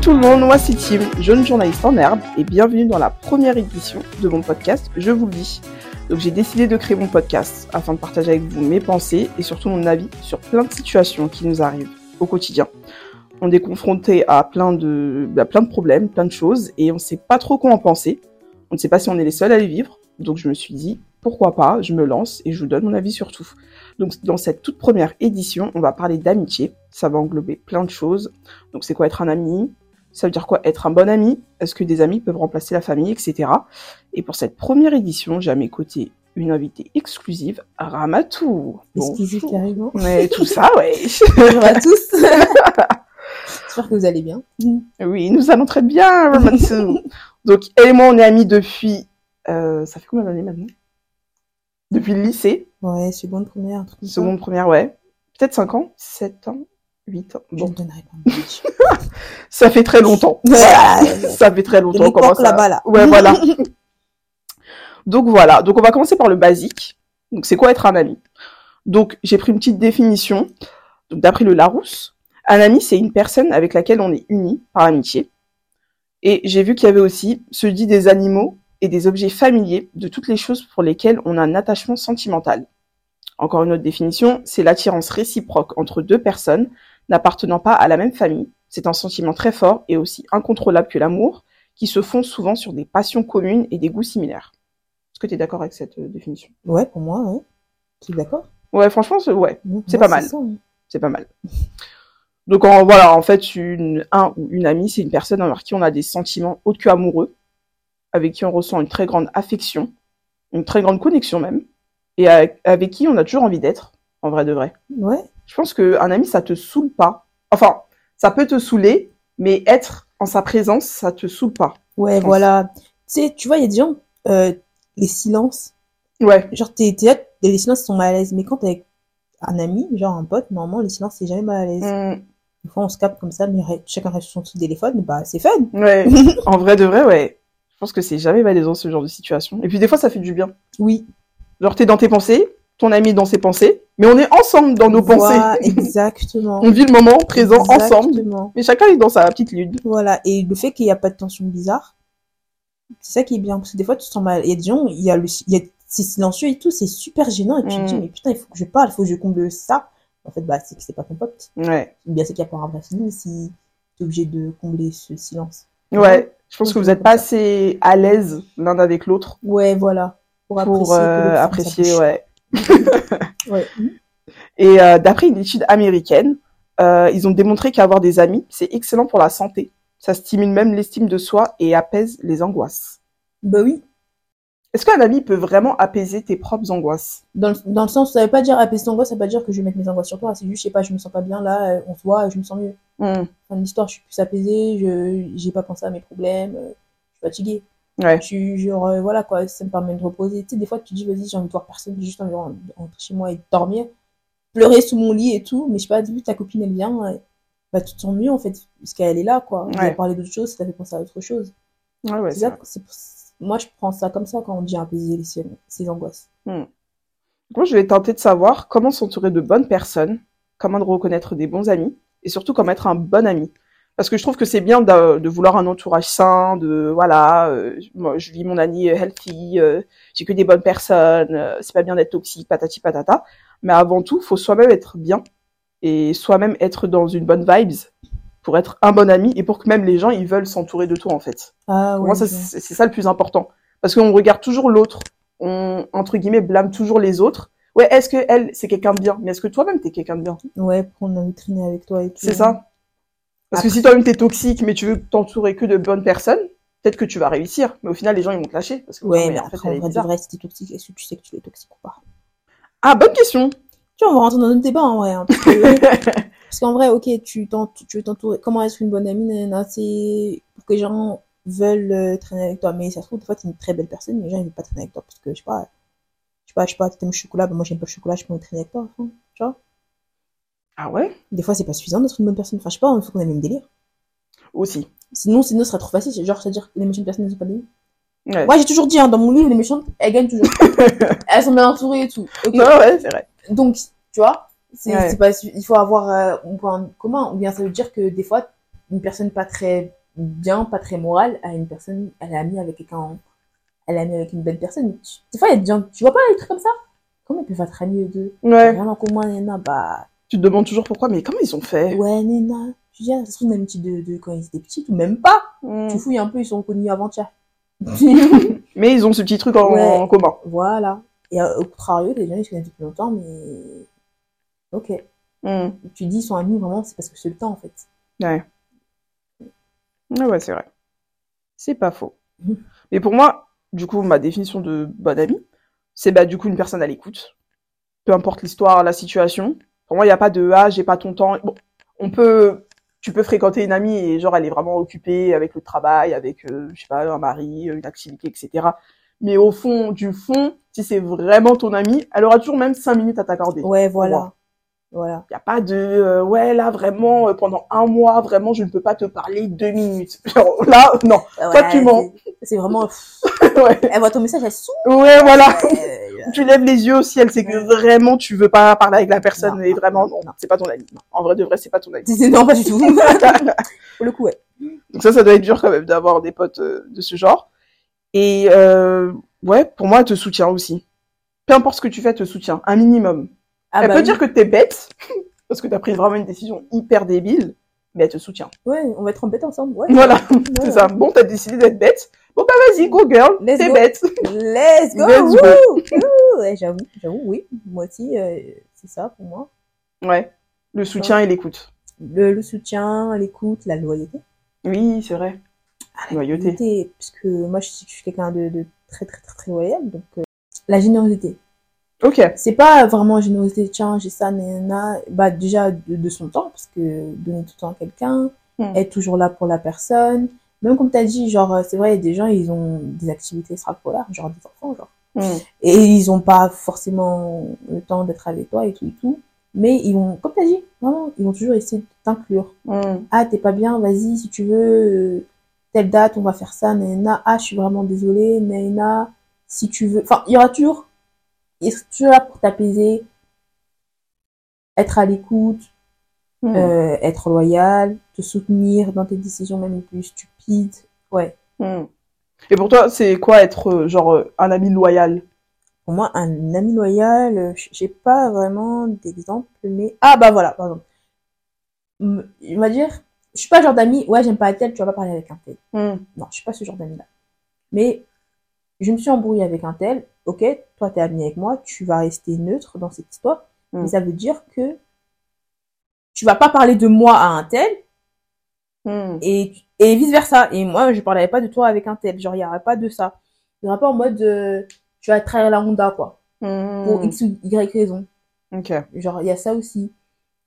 tout le monde, moi c'est Tim, jeune journaliste en herbe, et bienvenue dans la première édition de mon podcast Je vous le dis. Donc j'ai décidé de créer mon podcast afin de partager avec vous mes pensées et surtout mon avis sur plein de situations qui nous arrivent au quotidien. On est confronté à plein de, à plein de problèmes, plein de choses, et on ne sait pas trop quoi en penser. On ne sait pas si on est les seuls à les vivre, donc je me suis dit, pourquoi pas, je me lance et je vous donne mon avis sur tout. Donc dans cette toute première édition, on va parler d'amitié. Ça va englober plein de choses. Donc c'est quoi être un ami? Ça veut dire quoi? Être un bon ami? Est-ce que des amis peuvent remplacer la famille, etc. Et pour cette première édition, j'ai à mes côtés une invitée exclusive, Ramatou. Exclusive carrément. Mais tout ça, ouais. Bonjour à tous. J'espère que vous allez bien. Oui, nous allons très bien, Ramatou. Donc elle et moi, on est amis depuis... Euh, ça fait combien d'années maintenant? Depuis le lycée. Ouais, seconde première. un truc. Seconde première, ouais. Peut-être 5 ans 7 ans 8 ans Je Bon, ne donnerai pas mon âge. ça fait très longtemps. Ça fait très longtemps. l'époque à- là-bas, là. Ouais, voilà. Donc voilà. Donc on va commencer par le basique. Donc c'est quoi être un ami? Donc j'ai pris une petite définition. D'après le Larousse, un ami c'est une personne avec laquelle on est uni par amitié. Et j'ai vu qu'il y avait aussi se dit des animaux et des objets familiers de toutes les choses pour lesquelles on a un attachement sentimental. Encore une autre définition, c'est l'attirance réciproque entre deux personnes n'appartenant pas à la même famille. C'est un sentiment très fort et aussi incontrôlable que l'amour, qui se font souvent sur des passions communes et des goûts similaires. Est-ce que tu es d'accord avec cette euh, définition? Ouais, pour moi, ouais. Tu es d'accord? Ouais, franchement, c'est- ouais, C'est pas mal. ça, c'est pas mal. Donc en, voilà, en fait, une, un ou une amie, c'est une personne envers qui on a des sentiments autres que amoureux, avec qui on ressent une très grande affection, une très grande connexion même, et avec, avec qui on a toujours envie d'être, en vrai de vrai. Ouais. Je pense qu'un ami, ça te saoule pas. Enfin, ça peut te saouler, mais être en sa présence, ça te saoule pas. Ouais, voilà. Tu sais, tu vois, il y a des gens, euh, les silences. Ouais, Genre, t'es, t'es là, les silences sont mal à l'aise. Mais quand t'es avec un ami, genre un pote, normalement, les silences, c'est jamais mal à l'aise. Mm, Des fois, on se capte comme ça, mais chacun reste sur son téléphone, bah, c'est fun. ouais. en vrai de vrai, ouais. Je pense que c'est jamais malaisant ce genre de situation. Et puis des fois, ça fait du bien. Oui. Genre, t'es dans tes pensées, ton ami dans ses pensées, mais on est ensemble dans nos Voilà, pensées. exactement. On vit le moment présent ensemble, Exactement. mais chacun est dans sa petite lune. Voilà. Et le fait qu'il n'y a pas de tension bizarre, c'est ça qui est bien. Parce que des fois, tu te sens mal. Il y a des gens, il y a le, il y a, c'est silencieux et tout, c'est super gênant. Et tu te dis, Mm. mais putain, il faut que je parle, il faut que je comble ça. En fait, bah, c'est que c'est pas ton pote. Ouais. Bien, c'est qu'il n'y a pas un vrai feeling si t'es obligé de combler ce silence. Ouais. Je pense que vous êtes pas assez à l'aise l'un avec l'autre Ouais, voilà. Pour apprécier. pour euh, apprécier, ouais. Ouais. Et euh, d'après une étude américaine, euh, ils ont démontré qu'avoir des amis, c'est excellent pour la santé. Ça stimule même l'estime de soi et apaise les angoisses. Bah oui. Est-ce qu'un ami peut vraiment apaiser tes propres angoisses? Dans le, dans le sens, ça veut pas dire apaiser ton angoisse, ça veut pas dire que je vais mettre mes angoisses sur toi. C'est juste, je sais pas, je me sens pas bien là, euh, on se voit, je me sens mieux. Fin de l'histoire, je suis plus apaisée, je j'ai pas pensé à mes problèmes, euh, je suis fatiguée. Ouais. Suis genre, euh, voilà quoi, ça me permet de reposer. Tu sais, des fois, tu dis, vas-y, j'ai envie de voir personne, j'ai juste envie de rentrer chez moi et dormir, pleurer sous mon lit et tout, mais je sais pas, vu ta copine elle vient, bah tu te sens mieux en fait, parce qu'elle est là quoi. Ouais. parler d'autre chose, ça fait penser à autre chose. Ouais, C'est c'est ça, vrai. c'est pour- moi je prends ça comme ça quand on dit apaiser les, ses, ses angoisses. Moi, je vais tenter de savoir comment s'entourer de bonnes personnes, comment de reconnaître des bons amis, et surtout comment être un bon ami. Parce que je trouve que c'est bien de, de vouloir un entourage sain, de voilà, euh, moi je vis mon année euh, healthy, euh, j'ai que des bonnes personnes, euh, c'est pas bien d'être toxique, patati patata. Mais avant tout, faut soi-même être bien et soi-même être dans une bonne vibes pour être un bon ami et pour que même les gens ils veulent s'entourer de toi en fait. Ah Pour moi, c'est ça le plus important. Parce qu'on regarde toujours l'autre. On, entre guillemets, blâme toujours les autres. Ouais, est-ce que elle, c'est quelqu'un de bien? Mais est-ce que toi-même, t'es quelqu'un de bien? Ouais, envie de traîner avec toi et tout. C'est ça? Parce que si toi-même t'es toxique, mais tu veux t'entourer que de bonnes personnes, peut-être que tu vas réussir. Mais au final, les gens, ils vont te lâcher. Parce que, Ouais, mais en fait, après, en vrai, si t'es toxique, est-ce que tu sais que tu es toxique ou pas? Ah, bonne question! Tu vois, on va rentrer dans notre débat en vrai. hein, parce que- parce qu'en vrai, ok, tu veux t'entourer. Comment être une bonne amie, c'est pour que les gens veulent euh, traîner avec toi? Mais ça se trouve, des fois, t'es une très belle personne, mais les gens, ils veulent pas traîner avec toi parce que, je sais pas, je sais pas, je sais pas, t'aimes le chocolat, bah, moi, j'aime pas le chocolat, je peux pas traîner avec toi, enfin, tu vois? Ah ouais? Des fois, c'est pas suffisant d'être une bonne personne. Enfin, je sais pas, il faut qu'on ait le même délire. Aussi. Sinon, sinon, ce serait trop facile. Genre, c'est-à-dire que les méchantes personnes, elles ont pas d'amis. Ouais. Moi, j'ai toujours dit, hein, dans mon livre, les méchantes, elles gagnent toujours. elles sont bien entourées et tout. Ok. Non, ouais, c'est vrai. Donc, tu vois, c'est Ouais. pas, il faut avoir euh, un point commun. Ou bien ça veut dire que des fois, une personne pas très bien, pas très morale, à une personne, elle est amie avec quelqu'un, elle est amie avec une belle personne. Des fois, il y a des gens, tu vois pas des trucs comme ça? Comment ils peuvent être amis les deux? Ouais. Rien en commun, Nena, bah, Tu te demandes toujours pourquoi, mais comment ils ont fait? Ouais, Nena. Tu dis, ah, trouve une amitié de, de quand ils étaient petits, ou même pas. Hmm. Tu fouilles un peu, ils sont connus avant-hier. Mais ils ont ce petit truc en, Ouais. en commun. voilà. Et euh, au contrario, les gens, ils se connaissent depuis longtemps, mais, ok. Hmm. Tu dis, ils sont amis, vraiment, c'est parce que c'est le temps, en fait. Ouais. Ouais, ouais, c'est vrai. C'est pas faux. Mhm. Mais pour moi, du coup, ma définition de bonne amie, c'est bah, du coup une personne à l'écoute. Peu importe l'histoire, la situation. Pour moi, il n'y a pas de ah, j'ai pas ton temps. Bon, on peut, tu peux fréquenter une amie et genre elle est vraiment occupée avec le travail, avec, euh, je sais pas, un mari, une activité, etc. Mais au fond du fond, si c'est vraiment ton amie, elle aura toujours même cinq minutes à t'accorder. Ouais, voilà. moi. Voilà. Il n'y a pas de euh, ouais là vraiment euh, pendant un mois vraiment je ne peux pas te parler deux minutes. Genre, là non. Toi, tu mens. C'est vraiment, ouais. elle voit ton message, elle s'ouvre. ouais voilà. Euh, Tu lèves les yeux au ciel, c'est que Ouais. vraiment tu veux pas parler avec la personne Non, et vraiment non, non, c'est pas ton ami. En vrai de vrai c'est pas ton ami. non, pas du tout. Pour le coup, ouais. Donc ça ça doit être dur quand même d'avoir des potes euh, de ce genre. Et euh, ouais pour moi elle te soutient aussi. Peu importe ce que tu fais elle te soutient un minimum. Ah elle bah peut oui. dire que t'es bête parce que t'as pris vraiment une décision hyper débile, mais elle te soutient. Ouais, on va être embêtés ensemble. Ouais. Voilà. Ouais, C'est ouais. ça. Bon, t'as décidé d'être bête. Bon, bah, vas-y, go, girl. Go. bête. Let's go! Go. j'avoue, j'avoue, oui. Moi aussi, euh, c'est ça pour moi. Ouais. Le soutien et l'écoute. Le, le soutien, l'écoute, la loyauté. Oui, c'est vrai. Loyauté. Loyauté, Parce que moi, je, suis quelqu'un de, de très, très, très, très loyal. Donc, euh, la générosité. Ok. C'est pas vraiment générosité, tiens, j'ai ça, nanana. Bah, déjà, de, de son temps, parce que donner tout le temps à quelqu'un, Hmm. être toujours là pour la personne. Même comme t'as dit, genre, euh, c'est vrai, il y a des gens, ils ont des activités extrapolaires, genre des enfants, genre. Hmm. Et ils ont pas forcément le temps d'être avec toi et tout et tout. Mais ils vont, comme t'as dit, vraiment, ils vont toujours essayer de t'inclure. Hmm. Ah, t'es pas bien, vas-y, si tu veux, euh, telle date, on va faire ça, nanana. Ah, je suis vraiment désolée, nanana. Si tu veux, enfin, il y aura toujours, ils sont toujours là pour t'apaiser, être à l'écoute, Hmm. euh, être loyal, te soutenir dans tes décisions même les plus stupides. Ouais. Hmm. Et pour toi, c'est quoi être, euh, genre, euh, un ami loyal? Pour moi, un ami loyal, j'ai pas vraiment d'exemple, mais ah bah voilà, par exemple, M- il va dire, je suis pas le genre d'ami, ouais, j'aime pas un tel, tu vas pas parler avec un tel. Hmm. Non, je suis pas ce genre d'ami là. Mais je me suis embrouillée avec un tel, ok, toi t'es ami avec moi, tu vas rester neutre dans cette histoire, Mm. mais ça veut dire que tu vas pas parler de moi à un tel Hmm. et, et vice versa. Et moi, je parlerai pas de toi avec un tel, genre il y aurait pas de ça. Il y aura pas en mode euh, tu vas trahir la Honda quoi, Hmm. pour X ou Y raison. Ok. Genre il y a ça aussi.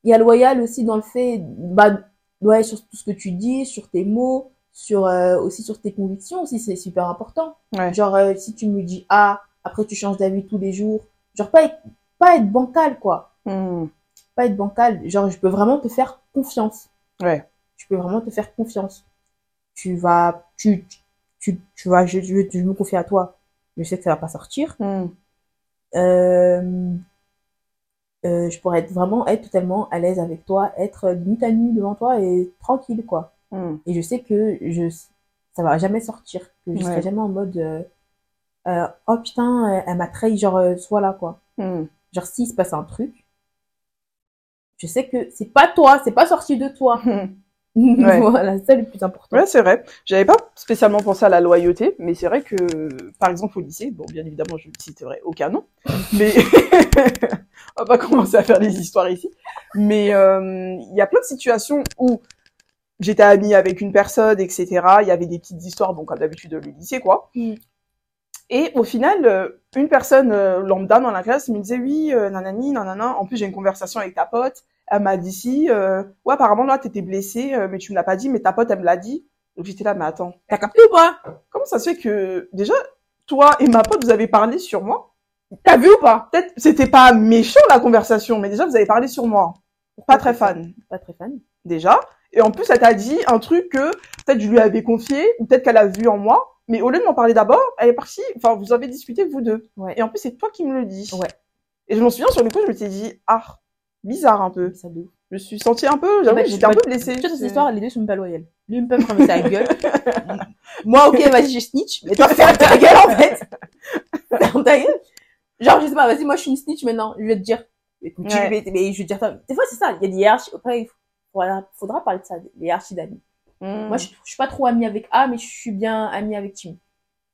Il y a loyal aussi dans le fait, bah, loyal sur tout ce que tu dis, sur tes mots, sur euh, aussi sur tes convictions aussi, c'est super important. Ouais. Genre, euh, si tu me dis A, après tu changes d'avis tous les jours. Genre, pas être, pas être bancal, quoi. Hmm. Pas être bancal. Genre, je peux vraiment te faire confiance. Ouais. Je peux vraiment te faire confiance. Tu vas, tu, tu, tu vas, je, je, je me confie à toi. Je sais que ça va pas sortir. Hmm. Euh, euh, je pourrais être vraiment être totalement à l'aise avec toi, être limite à nu devant toi et tranquille, quoi. Hmm. Et je sais que je, ça va jamais sortir, que je serai Ouais. jamais en mode, euh, euh, oh putain, elle m'a trahi, genre, euh, sois là, quoi. Hmm. Genre, s'il se passe un truc, je sais que c'est pas toi, c'est pas sorti de toi. Ouais. voilà, c'est le plus important. Ouais, c'est vrai. J'avais pas spécialement pensé à la loyauté, mais c'est vrai que, par exemple, au lycée, bon, bien évidemment, je ne citerai aucun nom, mais on va pas commencer à faire des histoires ici. Mais euh, il y a plein de situations où j'étais amie avec une personne, etc. Il y avait des petites histoires, bon, comme d'habitude, le lycée, quoi. Mm. Et au final, euh, une personne euh, lambda dans la classe me disait oui, euh, nanani, nanana. En plus, j'ai une conversation avec ta pote. Elle m'a dit si, euh, ouais, apparemment là, t'étais blessée, mais tu me l'as pas dit, mais ta pote, elle me l'a dit. Donc j'étais là, mais attends, t'as capté ou pas? Comment ça se fait que déjà, toi et ma pote, vous avez parlé sur moi? T'as vu ou pas? Peut-être c'était pas méchant la conversation, mais déjà vous avez parlé sur moi. Pas très fan, Pas très fan. déjà. Et en plus, elle t'a dit un truc que peut-être je lui avais confié, ou peut-être qu'elle a vu en moi. Mais au lieu de m'en parler d'abord, elle est partie. Enfin, vous avez discuté vous deux. Ouais. Et en plus, c'est toi qui me le dis. Ouais. Et je m'en souviens sur le coup, je me suis dit ah bizarre un peu. Ça de. Je me suis sentie un peu, j'avoue, Bah, j'étais un bah, peu blessée. Tu cette histoire, les deux sont pas loyaux. Lui me peut me fermer sa gueule. Moi, ok, vas-y, je snitch. Mais toi, ferme ta gueule, en fait. Ferme ta gueule. Genre, je sais pas, vas-y, moi, je suis une snitch maintenant. Je vais te dire. Mais, tu- Ouais. mais, mais je vais te dire ça. Des fois, c'est ça. Il y a des hiérarchies. Après, il faudra, faudra parler de ça, les hiérarchies d'amis. Mm. Moi, je, je suis pas trop amie avec A, mais je suis bien amie avec Tim.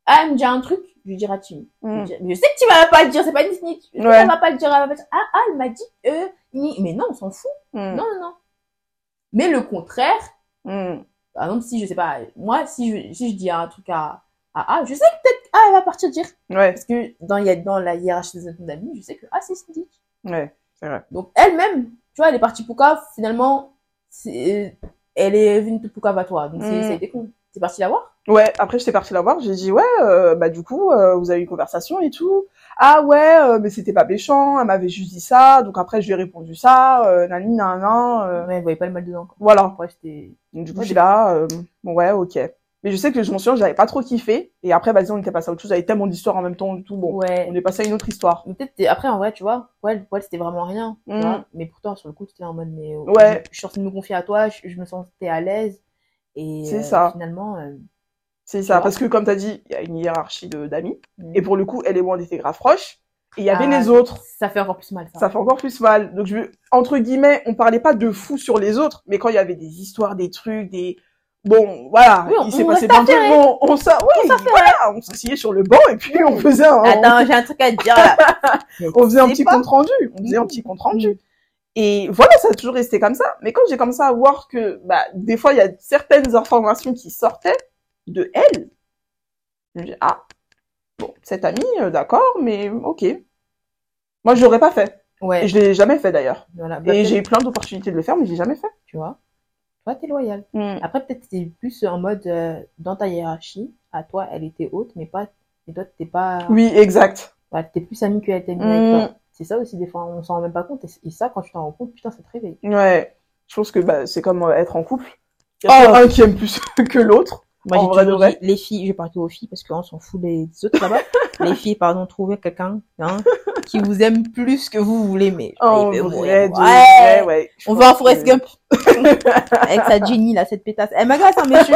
A, elle me dit un truc, je lui dirai à Tim. Mm. Je sais que tu vas pas le dire, c'est pas une snitch. Ouais. qu'elle va pas le dire, elle va pas dire, ah, ah, elle m'a dit, euh, ni- mais non, on s'en fout. Mm. Non, non, non. Mais le contraire, Mm. par exemple, si je sais pas, moi, si je, si je dis un truc à, à A, je sais que peut-être A, elle va partir dire. Ouais, Parce que dans, il y a, dans la hiérarchie des d'amis, je sais que A, c'est snitch. ouais, c'est vrai. Donc, elle-même, tu vois, elle est partie Poucave, finalement, c'est, elle est venue de Poucave à toi. Donc, Mm. a été con. T'es partie la voir? Ouais, après j'étais partie la voir, j'ai dit ouais, euh, bah du coup euh, vous avez eu une conversation et tout. Ah ouais, euh, mais c'était pas méchant, elle m'avait juste dit ça, donc après je lui ai répondu ça, euh, nani nan euh, Ouais, elle voyait pas le mal dedans, quoi. voilà. C'était, Donc du coup j'étais là, euh, ouais ok. Mais je sais que je m'en souviens, j'avais pas trop kiffé, et après vas-y on était passé à autre chose, avait tellement d'histoires en même temps et tout, bon, ouais. on est passé à une autre histoire. Peut-être, après, en vrai, tu vois, pour elle, c'était vraiment rien. tu Mm. vois. Mais pourtant, sur le coup, tu étais en mode, mais euh, Ouais. je, suis censée me confier à toi, je, je me sentais à l'aise. Et C'est euh, ça. finalement, euh, C'est Tu ça, vois. parce que comme t'as dit, il y a une hiérarchie de d'amis, mm. et pour le coup elle et moi on était grave proches, et il y avait Ah, les autres. ça fait encore plus mal, ça. ça fait encore plus mal. Donc je entre guillemets, on parlait pas de fou sur les autres, mais quand il y avait des histoires, des trucs, des bon, voilà, Oui, on- il s'est on passé plein de trucs. Bon, on s'a, oui, voilà, on s'asseyait sur le banc et puis on faisait un, Attends, j'ai un truc à te dire là. On faisait un petit pas. compte rendu, on faisait un petit compte rendu. Et voilà, ça a toujours resté comme ça. Mais quand j'ai commencé à voir que, bah, des fois, il y a certaines informations qui sortaient de elle, je me dis, ah, bon, cette amie, euh, d'accord, mais ok. Moi, je l'aurais pas fait. Ouais, Et je l'ai jamais fait d'ailleurs. voilà. Bah, Et j'ai eu plein d'opportunités de le faire, mais j'ai jamais fait. Tu vois, toi, t'es loyal. Mm. Après, peut-être t'es plus en mode, euh, dans ta hiérarchie, à toi, elle était haute, mais pas, et toi, t'es pas, Oui, exact. voilà, t'es plus amie qu'elle était Mm. avec toi. C'est ça aussi, des fois, on s'en rend même pas compte. Et, et ça, quand tu t'en rends compte, putain, ça te réveille. Ouais. Je pense que bah, c'est comme euh, être en couple. Il y a Oh. un qui aime plus que l'autre. Moi, j'ai toujours dit, les filles, je vais parler aux filles parce qu'on s'en fout des autres là-bas. les filles, pardon, trouvez quelqu'un, hein, qui vous aime plus que vous vous l'aimez. Veut vrai, Ouais. vrai, ouais. Je On va en que- Forest Gump. Avec sa Jenny, là, cette pétasse. Elle m'agace, hein, mais je.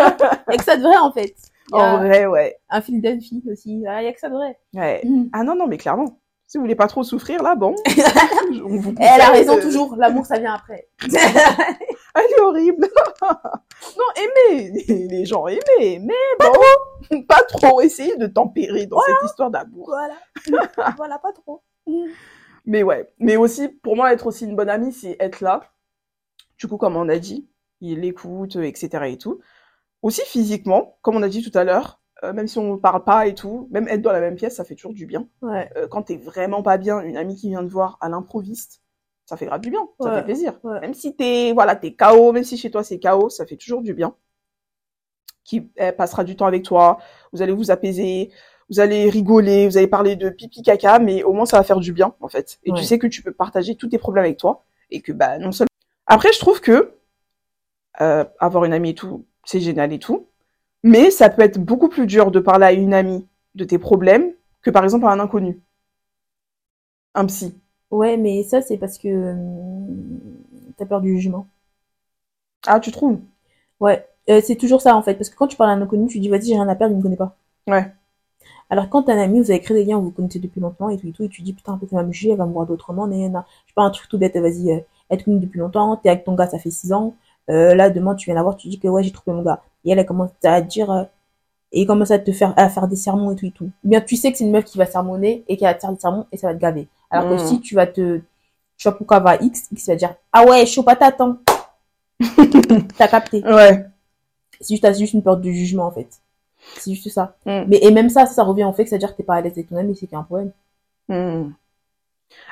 Avec ça de vrai, en fait. A En vrai, ouais. un film d'une fille aussi. Ah, Il y a que ça de vrai. ouais. Mm. Ah non, non, mais clairement. Si vous voulez pas trop souffrir, là, bon. on vous Elle a raison de- toujours. L'amour, ça vient après. Elle est horrible. non, aimez. Les- gens aimez. Mais bon, pas trop essayer de tempérer dans cette histoire d'amour. voilà. voilà, pas trop. Mais ouais. Mais aussi, pour moi, être aussi une bonne amie, c'est être là. Du coup, comme on a dit, il l'écoute, euh, etc. et tout. Aussi physiquement, comme on a dit tout à l'heure, euh, même si on ne parle pas et tout, même être dans la même pièce, ça fait toujours du bien. Ouais. Euh, quand t'es vraiment pas bien, une amie qui vient te voir à l'improviste, ça fait grave du bien, ça Ouais, fait plaisir. ouais. Même si t'es, voilà, t'es KO, même si chez toi c'est KO, ça fait toujours du bien. Qui elle passera du temps avec toi, vous allez vous apaiser, vous allez rigoler, vous allez parler de pipi caca, mais au moins ça va faire du bien en fait. Et Ouais. tu sais que tu peux partager tous tes problèmes avec toi et que bah non seulement. Après, je trouve que euh, avoir une amie et tout, c'est génial et tout, mais ça peut être beaucoup plus dur de parler à une amie de tes problèmes que par exemple à un inconnu, un psy. Ouais, mais ça, c'est parce que hum, t'as peur du jugement. Ah, tu trouves? Ouais, Euh, c'est toujours ça en fait. Parce que quand tu parles à un inconnu, tu dis vas-y, j'ai rien à perdre, il me connaît pas. Ouais. Alors quand t'as un ami, vous avez créé des liens, vous vous connaissez depuis longtemps et tout et tout, et tu dis putain, peut-être elle va me juger, elle va me voir d'autrement, non. Je sais pas, un truc tout bête, vas-y, euh, être connu depuis longtemps, t'es avec ton gars, ça fait 6 ans, euh, là demain tu viens la voir, tu dis que ouais, j'ai trouvé mon gars. Et elle, elle commence à dire, euh, et il commence à te faire, à faire des sermons et tout et tout. Ou bien tu sais que c'est une meuf qui va sermonner et qui va te faire des sermons et ça va te gaver. Alors que Mm. si tu vas te, tu vois pourquoi va X, X va dire, ah ouais, chaud patate, hein. T'as capté. Ouais. C'est juste, juste une peur du jugement, en fait. C'est juste ça. Mm. Mais, et même ça, ça revient au fait que ça veut dire que t'es pas à l'aise avec ton ami, c'est qu'il y a un problème. Hmm.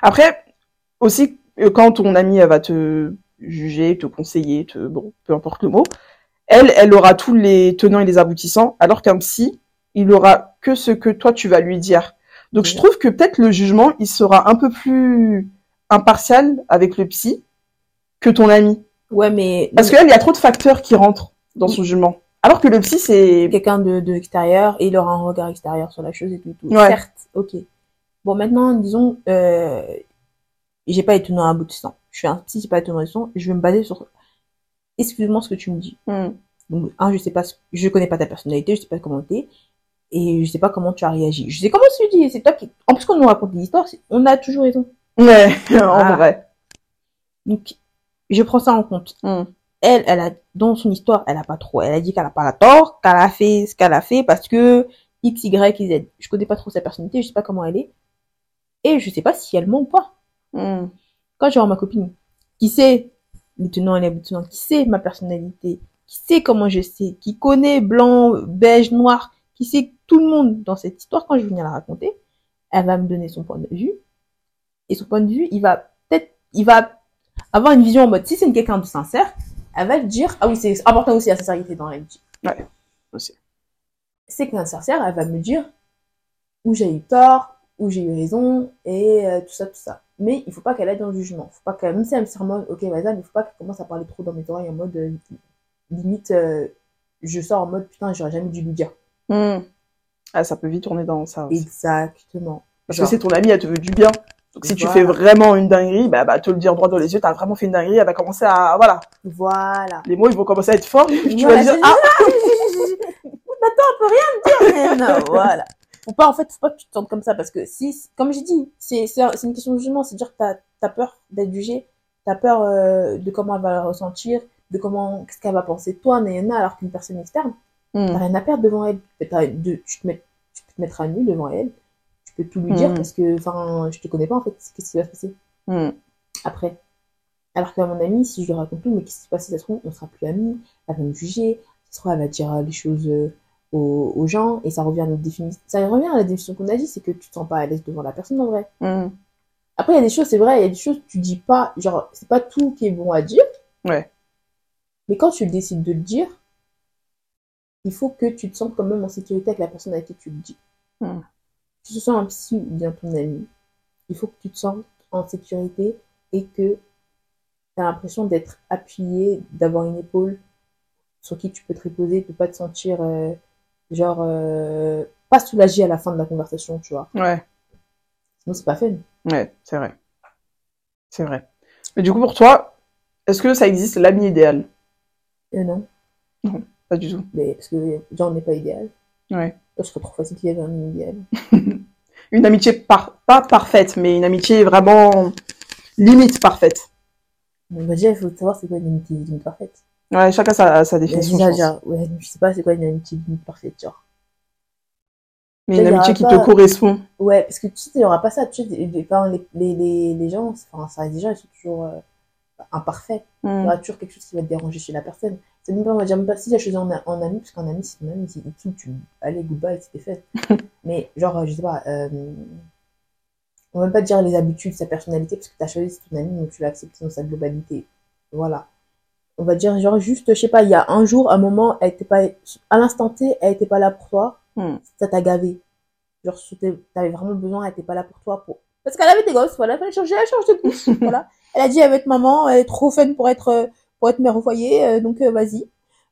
Après, aussi, euh, quand ton amie elle va te juger, te conseiller, te, bon, peu importe le mot, elle, elle aura tous les tenants et les aboutissants, alors qu'un psy, il aura que ce que toi tu vas lui dire. Donc je trouve que peut-être le jugement, il sera un peu plus impartial avec le psy que ton ami. Ouais, mais Parce qu'elle, il y a trop de facteurs qui rentrent dans son jugement. Alors que le psy, c'est... quelqu'un de, de extérieur et il aura un regard extérieur sur la chose et tout. tout. Ouais. Certes, ok. Bon, maintenant, disons, euh, j'ai pas les tenants aboutissants. je suis un psy, j'ai pas ton raison, je vais me baser sur excuse-moi ce que tu me dis. Hmm. Donc, un, je sais pas, ce- je connais pas ta personnalité, je sais pas comment t'es, et je sais pas comment tu as réagi. Je sais comment tu dis, c'est toi qui, en plus, quand on nous raconte des histoires, on a toujours raison. Ouais, en Ah. vrai. Donc, je prends ça en compte. Hmm. Elle, elle a, dans son histoire, elle a pas trop, elle a dit qu'elle a pas la tort, qu'elle a fait ce qu'elle a fait parce que X, Y, Z. Je connais pas trop sa personnalité, je sais pas comment elle est. Et je sais pas si elle ment ou pas. Hmm. quand je vois ma copine qui sait les tenants et les aboutissants, qui sait ma personnalité, qui sait comment je sais, qui connaît blanc, beige, noir, qui sait tout le monde dans cette histoire, quand je vais venir la raconter, elle va me donner son point de vue. Et son point de vue, il va peut-être, il va avoir une vision en mode, si c'est une quelqu'un de sincère, elle va te dire, ah oui, c'est important aussi la sincérité dans la vie. Ouais, aussi. C'est quelqu'un de sincère, elle va me dire où j'ai eu tort, où j'ai eu raison, et euh, tout ça, tout ça. Mais il faut pas qu'elle aille dans le jugement. Faut pas qu'elle, même si elle me mode, ok, vas-y, mais il faut pas qu'elle commence à parler trop dans mes oreilles en mode, euh, limite, euh, je sors en mode, putain, j'aurais jamais dû lui dire. Hmm. Ah, ça peut vite tourner dans ça aussi. Exactement. Parce Genre, que c'est ton ami, elle te veut du bien. Donc si tu fais vraiment une dinguerie, bah, bah, te le dire droit dans les yeux, t'as vraiment fait une dinguerie, elle va commencer à, voilà. Voilà. Les mots, ils vont commencer à être forts. tu vas dire, ah, Maintenant, on peut rien me dire. Non, voilà. Faut pas, en fait, faut pas que tu te sentes comme ça parce que si, comme j'ai dit, c'est, c'est, une question de jugement. C'est dire que t'as, t'as peur d'être jugé. T'as peur, euh, de comment elle va le ressentir, de comment, qu'est-ce qu'elle va penser de toi, Néana, alors qu'une personne externe, Hmm. t'as rien à perdre devant elle. De- tu, te mets, tu peux te mettre à nu devant elle. Tu peux tout lui dire Mhm. parce que, enfin, je te connais pas, en fait. Qu'est-ce qui va se passer Hmm. après? Alors qu'à mon amie, si je lui raconte tout, mais qu'est-ce qui se passe ça se trouve, on sera plus amis, elle va me juger, ça se trouve, elle va dire euh, les choses euh, aux, aux gens, et ça revient à notre définition. Ça revient à la définition qu'on a dit, c'est que tu te sens pas à l'aise devant la personne en vrai. Hmm. Après, il y a des choses, c'est vrai, il y a des choses que tu dis pas, genre, c'est pas tout qui est bon à dire. Ouais. Mais quand tu décides de le dire, il faut que tu te sentes quand même en sécurité avec la personne à qui tu le dis. Hmm. Que ce soit un psy ou bien ton ami, il faut que tu te sentes en sécurité et que tu as l'impression d'être appuyé, d'avoir une épaule sur qui tu peux te reposer, de pas te sentir euh, genre euh, pas soulagé à la fin de la conversation, tu vois. Ouais. Sinon, c'est pas fun. Ouais, c'est vrai. C'est vrai. Mais du coup, pour toi, est-ce que ça existe l'ami idéal? Euh, non, Pas du tout. mais parce que déjà, on n'est pas idéal? Ouais. Je serais trop facile qu'il y avait un idéal. Une amitié par... pas parfaite, mais une amitié vraiment limite parfaite. Donc, bah, déjà, il faut savoir c'est quoi une amitié limite parfaite. Ouais, chacun sa, sa définition. déjà, je déjà, ouais, je sais pas c'est quoi une amitié limite parfaite, genre. Mais une amitié qui pas- te correspond. Ouais, parce que tu sais, il y aura pas ça. Tu sais, les, les, les, les gens, enfin, ça gens, ils sont toujours euh, imparfaits. Il y Hmm. aura toujours quelque chose qui va te déranger chez la personne. C'est même pas, on va dire même pas si j'ai choisi en, en ami, parce qu'en ami, c'est ton ami, c'est tout, tu, allez, goodbye, c'était fait. Mais, genre, euh, je sais pas, euh, on va même pas dire les habitudes, sa personnalité, parce que t'as choisi, c'est ton ami, donc tu l'as accepté dans sa globalité. Voilà. On va dire, genre, juste, je sais pas, il y a un jour, un moment, elle était pas, à l'instant T, elle était pas là pour toi, Hmm. ça t'a gavé. Genre, t'avais vraiment besoin, elle était pas là pour toi, pour, parce qu'elle avait des gosses, voilà, elle change, elle change de couche, voilà. Elle a dit, elle veut être maman, elle est trop fun pour être, euh, pour être mère au foyer, euh, donc euh, vas-y.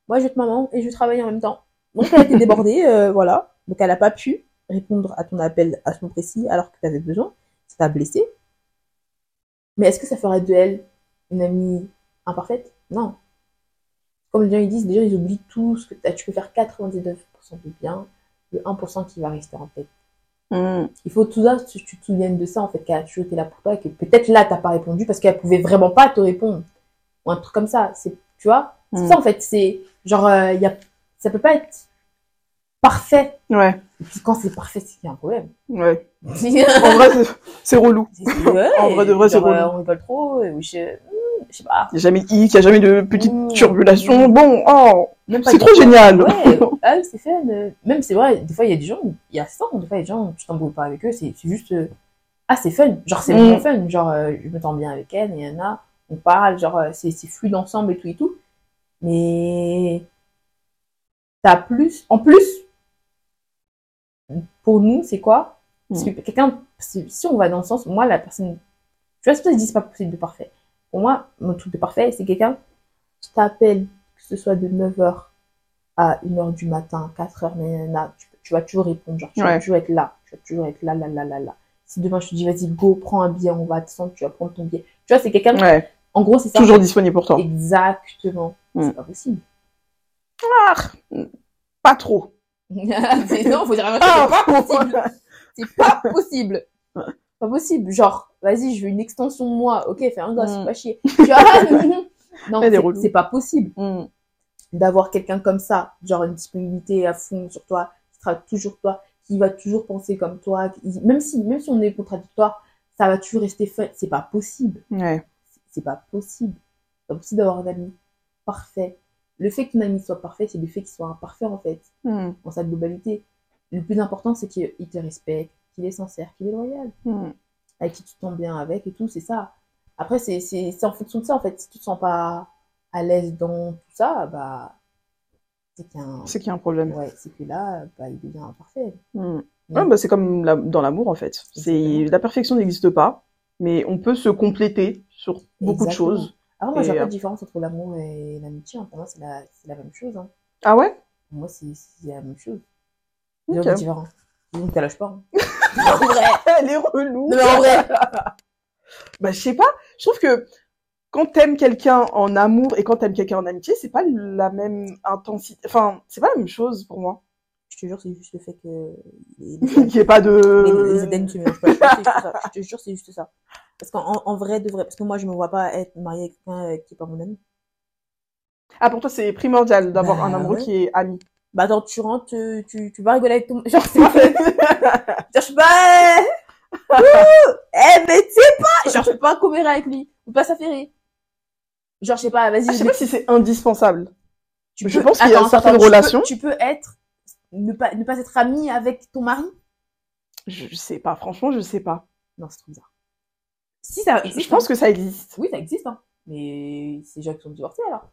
Moi, je vais être maman et je vais travailler en même temps. Donc, elle a été débordée, euh, voilà. Donc, elle a pas pu répondre à ton appel à ce moment précis alors que tu avais besoin. Ça t'a blessé. Mais est-ce que ça ferait de elle une amie imparfaite? Non. Comme les gens ils disent, gens ils oublient tout ce que t'as. Tu peux faire 99% de bien, le 1% qui va rester en tête. Hmm. Il faut tout ça, que tu te souviennes de ça, en fait, qu'elle a toujours été là pour toi et que peut-être là, t'as pas répondu parce qu'elle pouvait vraiment pas te répondre. Ou un truc comme ça. C'est, tu vois? C'est Mm. ça, en fait. C'est, genre, euh, y a, ça peut pas être parfait. Ouais, Et puis quand c'est parfait, c'est qu'il y a un problème. ouais. En vrai, c'est- relou. ouais, En vrai de vrai, c'est genre, euh, relou. on rigole trop, euh, ou je, hmm, je sais pas. Il n'y a jamais de hic, il n'y a jamais de petites Mm. turbulations. Bon, oh, c'est trop génial. Ouais, ah c'est fun. euh, Même c'est vrai, des fois il y a des gens, il y a ça, des fois il y a des gens, tu t'embrouilles pas avec eux, c'est juste, euh, ah c'est fun, genre c'est Mm. vraiment fun, genre euh, je me sens bien avec elle, et il y en a, on parle, genre euh, c'est c'est fluide ensemble et tout et tout. Mais t'as plus, en plus, pour nous c'est quoi? Parce que quelqu'un, si on va dans le sens, moi la personne, tu vois, c'est pour ça que je dis c'est pas possible de parfait. Pour moi, mon truc de parfait, c'est quelqu'un qui t'appelle, que ce soit de 9h à 1h du matin, 4h, nanana, tu, tu vas toujours répondre, genre, tu vas toujours être là, tu vas toujours être là, là, là, là, là. Si demain je te dis, vas-y, go, prends un billet, on va descendre, tu vas prendre ton billet. Tu vois, c'est quelqu'un. Ouais. En gros, c'est ça. Toujours disponible pour toi. Exactement. C'est pas possible. Ah, pas trop. Non, faut dire la Ah, c'est pas possible. C'est pas possible. Pas possible. Genre, vas-y, je veux une extension de moi. Ok, fais un gosse, Mm. pas chier. Tu vois non, c'est- pas possible Hmm. d'avoir quelqu'un comme ça, genre une disponibilité à fond sur toi, qui sera toujours toi, qui va toujours penser comme toi, qui- même si, même si on est contradictoire, ça va toujours rester fait. C'est pas possible. Ouais. C'est pas possible. C'est pas possible d'avoir un ami parfait. Le fait que ton ami soit parfait, c'est le fait qu'il soit imparfait en fait Hmm. dans sa globalité. Le plus important, c'est qu'il te respecte, qu'il est sincère, qu'il est loyal, Hmm. avec qui tu t'entends bien avec et tout, c'est ça. Après, c'est c'est- c'est en fonction de ça, en fait. Si tu te sens pas à l'aise dans tout ça, bah, c'est qu'il y a un... C'est qu'il y a un problème. Ouais, c'est que là, bah, il devient imparfait. Hmm. Mm. Ouais, bah, c'est comme la- dans l'amour en fait. C'est la perfection n'existe pas, mais on peut se compléter sur beaucoup de choses. Alors moi, Et, j'ai pas euh, de différence entre l'amour et l'amitié. hein. Pour moi, c'est la, c'est la même chose. Hein. Ah ouais? Pour moi, c'est c'est la même chose. Ok. Zéro différent. Donc, t'as lâche pas. Hein. en vrai. Elle est relou. Non, mais en vrai. Bah je sais pas. Je trouve que quand t'aimes quelqu'un en amour et quand t'aimes quelqu'un en amitié, c'est pas la même intensité. Enfin, c'est pas la même chose pour moi. Je te jure, c'est juste le fait que les, Qu'il y ait pas les, les de. Mélangent pas. Je te jure, c'est juste ça. Parce qu'en en vrai, de vrai, parce que moi, je me vois pas être mariée avec quelqu'un euh, qui est pas mon ami. Ah pour toi c'est primordial d'avoir Bah, un amoureux ouais. qui est ami. Bah, attends, tu rentres, tu, tu, tu vas rigoler avec ton. Genre, c'est pas. Genre, je sais pas. euh, ouh, Eh, mais tu sais pas. Genre, je peux pas commérer avec lui. Ou pas s'affairer. Genre, je sais pas, vas-y. Ah, je sais pas si c'est indispensable. tu je peux- pense qu'il y a certaines attends, tu peux- relations- Tu peux être. Ne pas, ne pas être ami avec ton mari? Je, je sais pas. Franchement, je sais pas. Non, c'est trop bizarre. Si ça Je, existe. je pense hein. que ça existe. Oui, ça existe, hein. Mais c'est des gens qui sont divorcés, alors.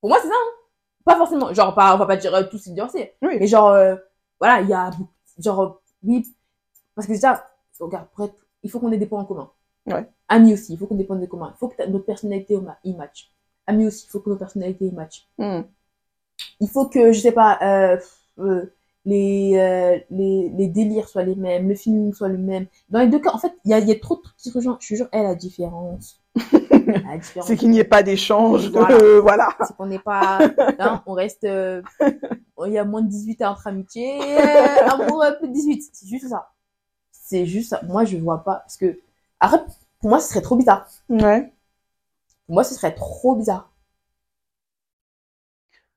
Pour moi, c'est ça, hein. Pas forcément. Genre, pas, on va pas dire euh, tous divorcés. Oui. Mais genre, euh, voilà, il y a beaucoup- genre, oui. Parce que déjà, regarde, il faut qu'on ait des points en commun. Ouais. Amis aussi, il faut qu'on ait des points en commun. Il faut que notre personnalité, y match. Amis aussi, il faut que nos personnalités y match. Hmm. Il faut que, je sais pas, euh, euh, les, euh, les, les délires soient les mêmes, le feeling soit le même. Dans les deux cas, en fait, il y a, il y a trop de trucs qui se rejoignent. Je te jure, elle, la différence. C'est qu'il n'y ait pas d'échange. Voilà. voilà. C'est qu'on n'est pas, hein, on reste, euh, il y a moins de 18 ans entre amitié, euh, amour euh, plus de 18. C'est juste ça. C'est juste ça. Moi, je vois pas, parce que, après, pour moi, ce serait trop bizarre. Ouais. Pour moi, ce serait trop bizarre.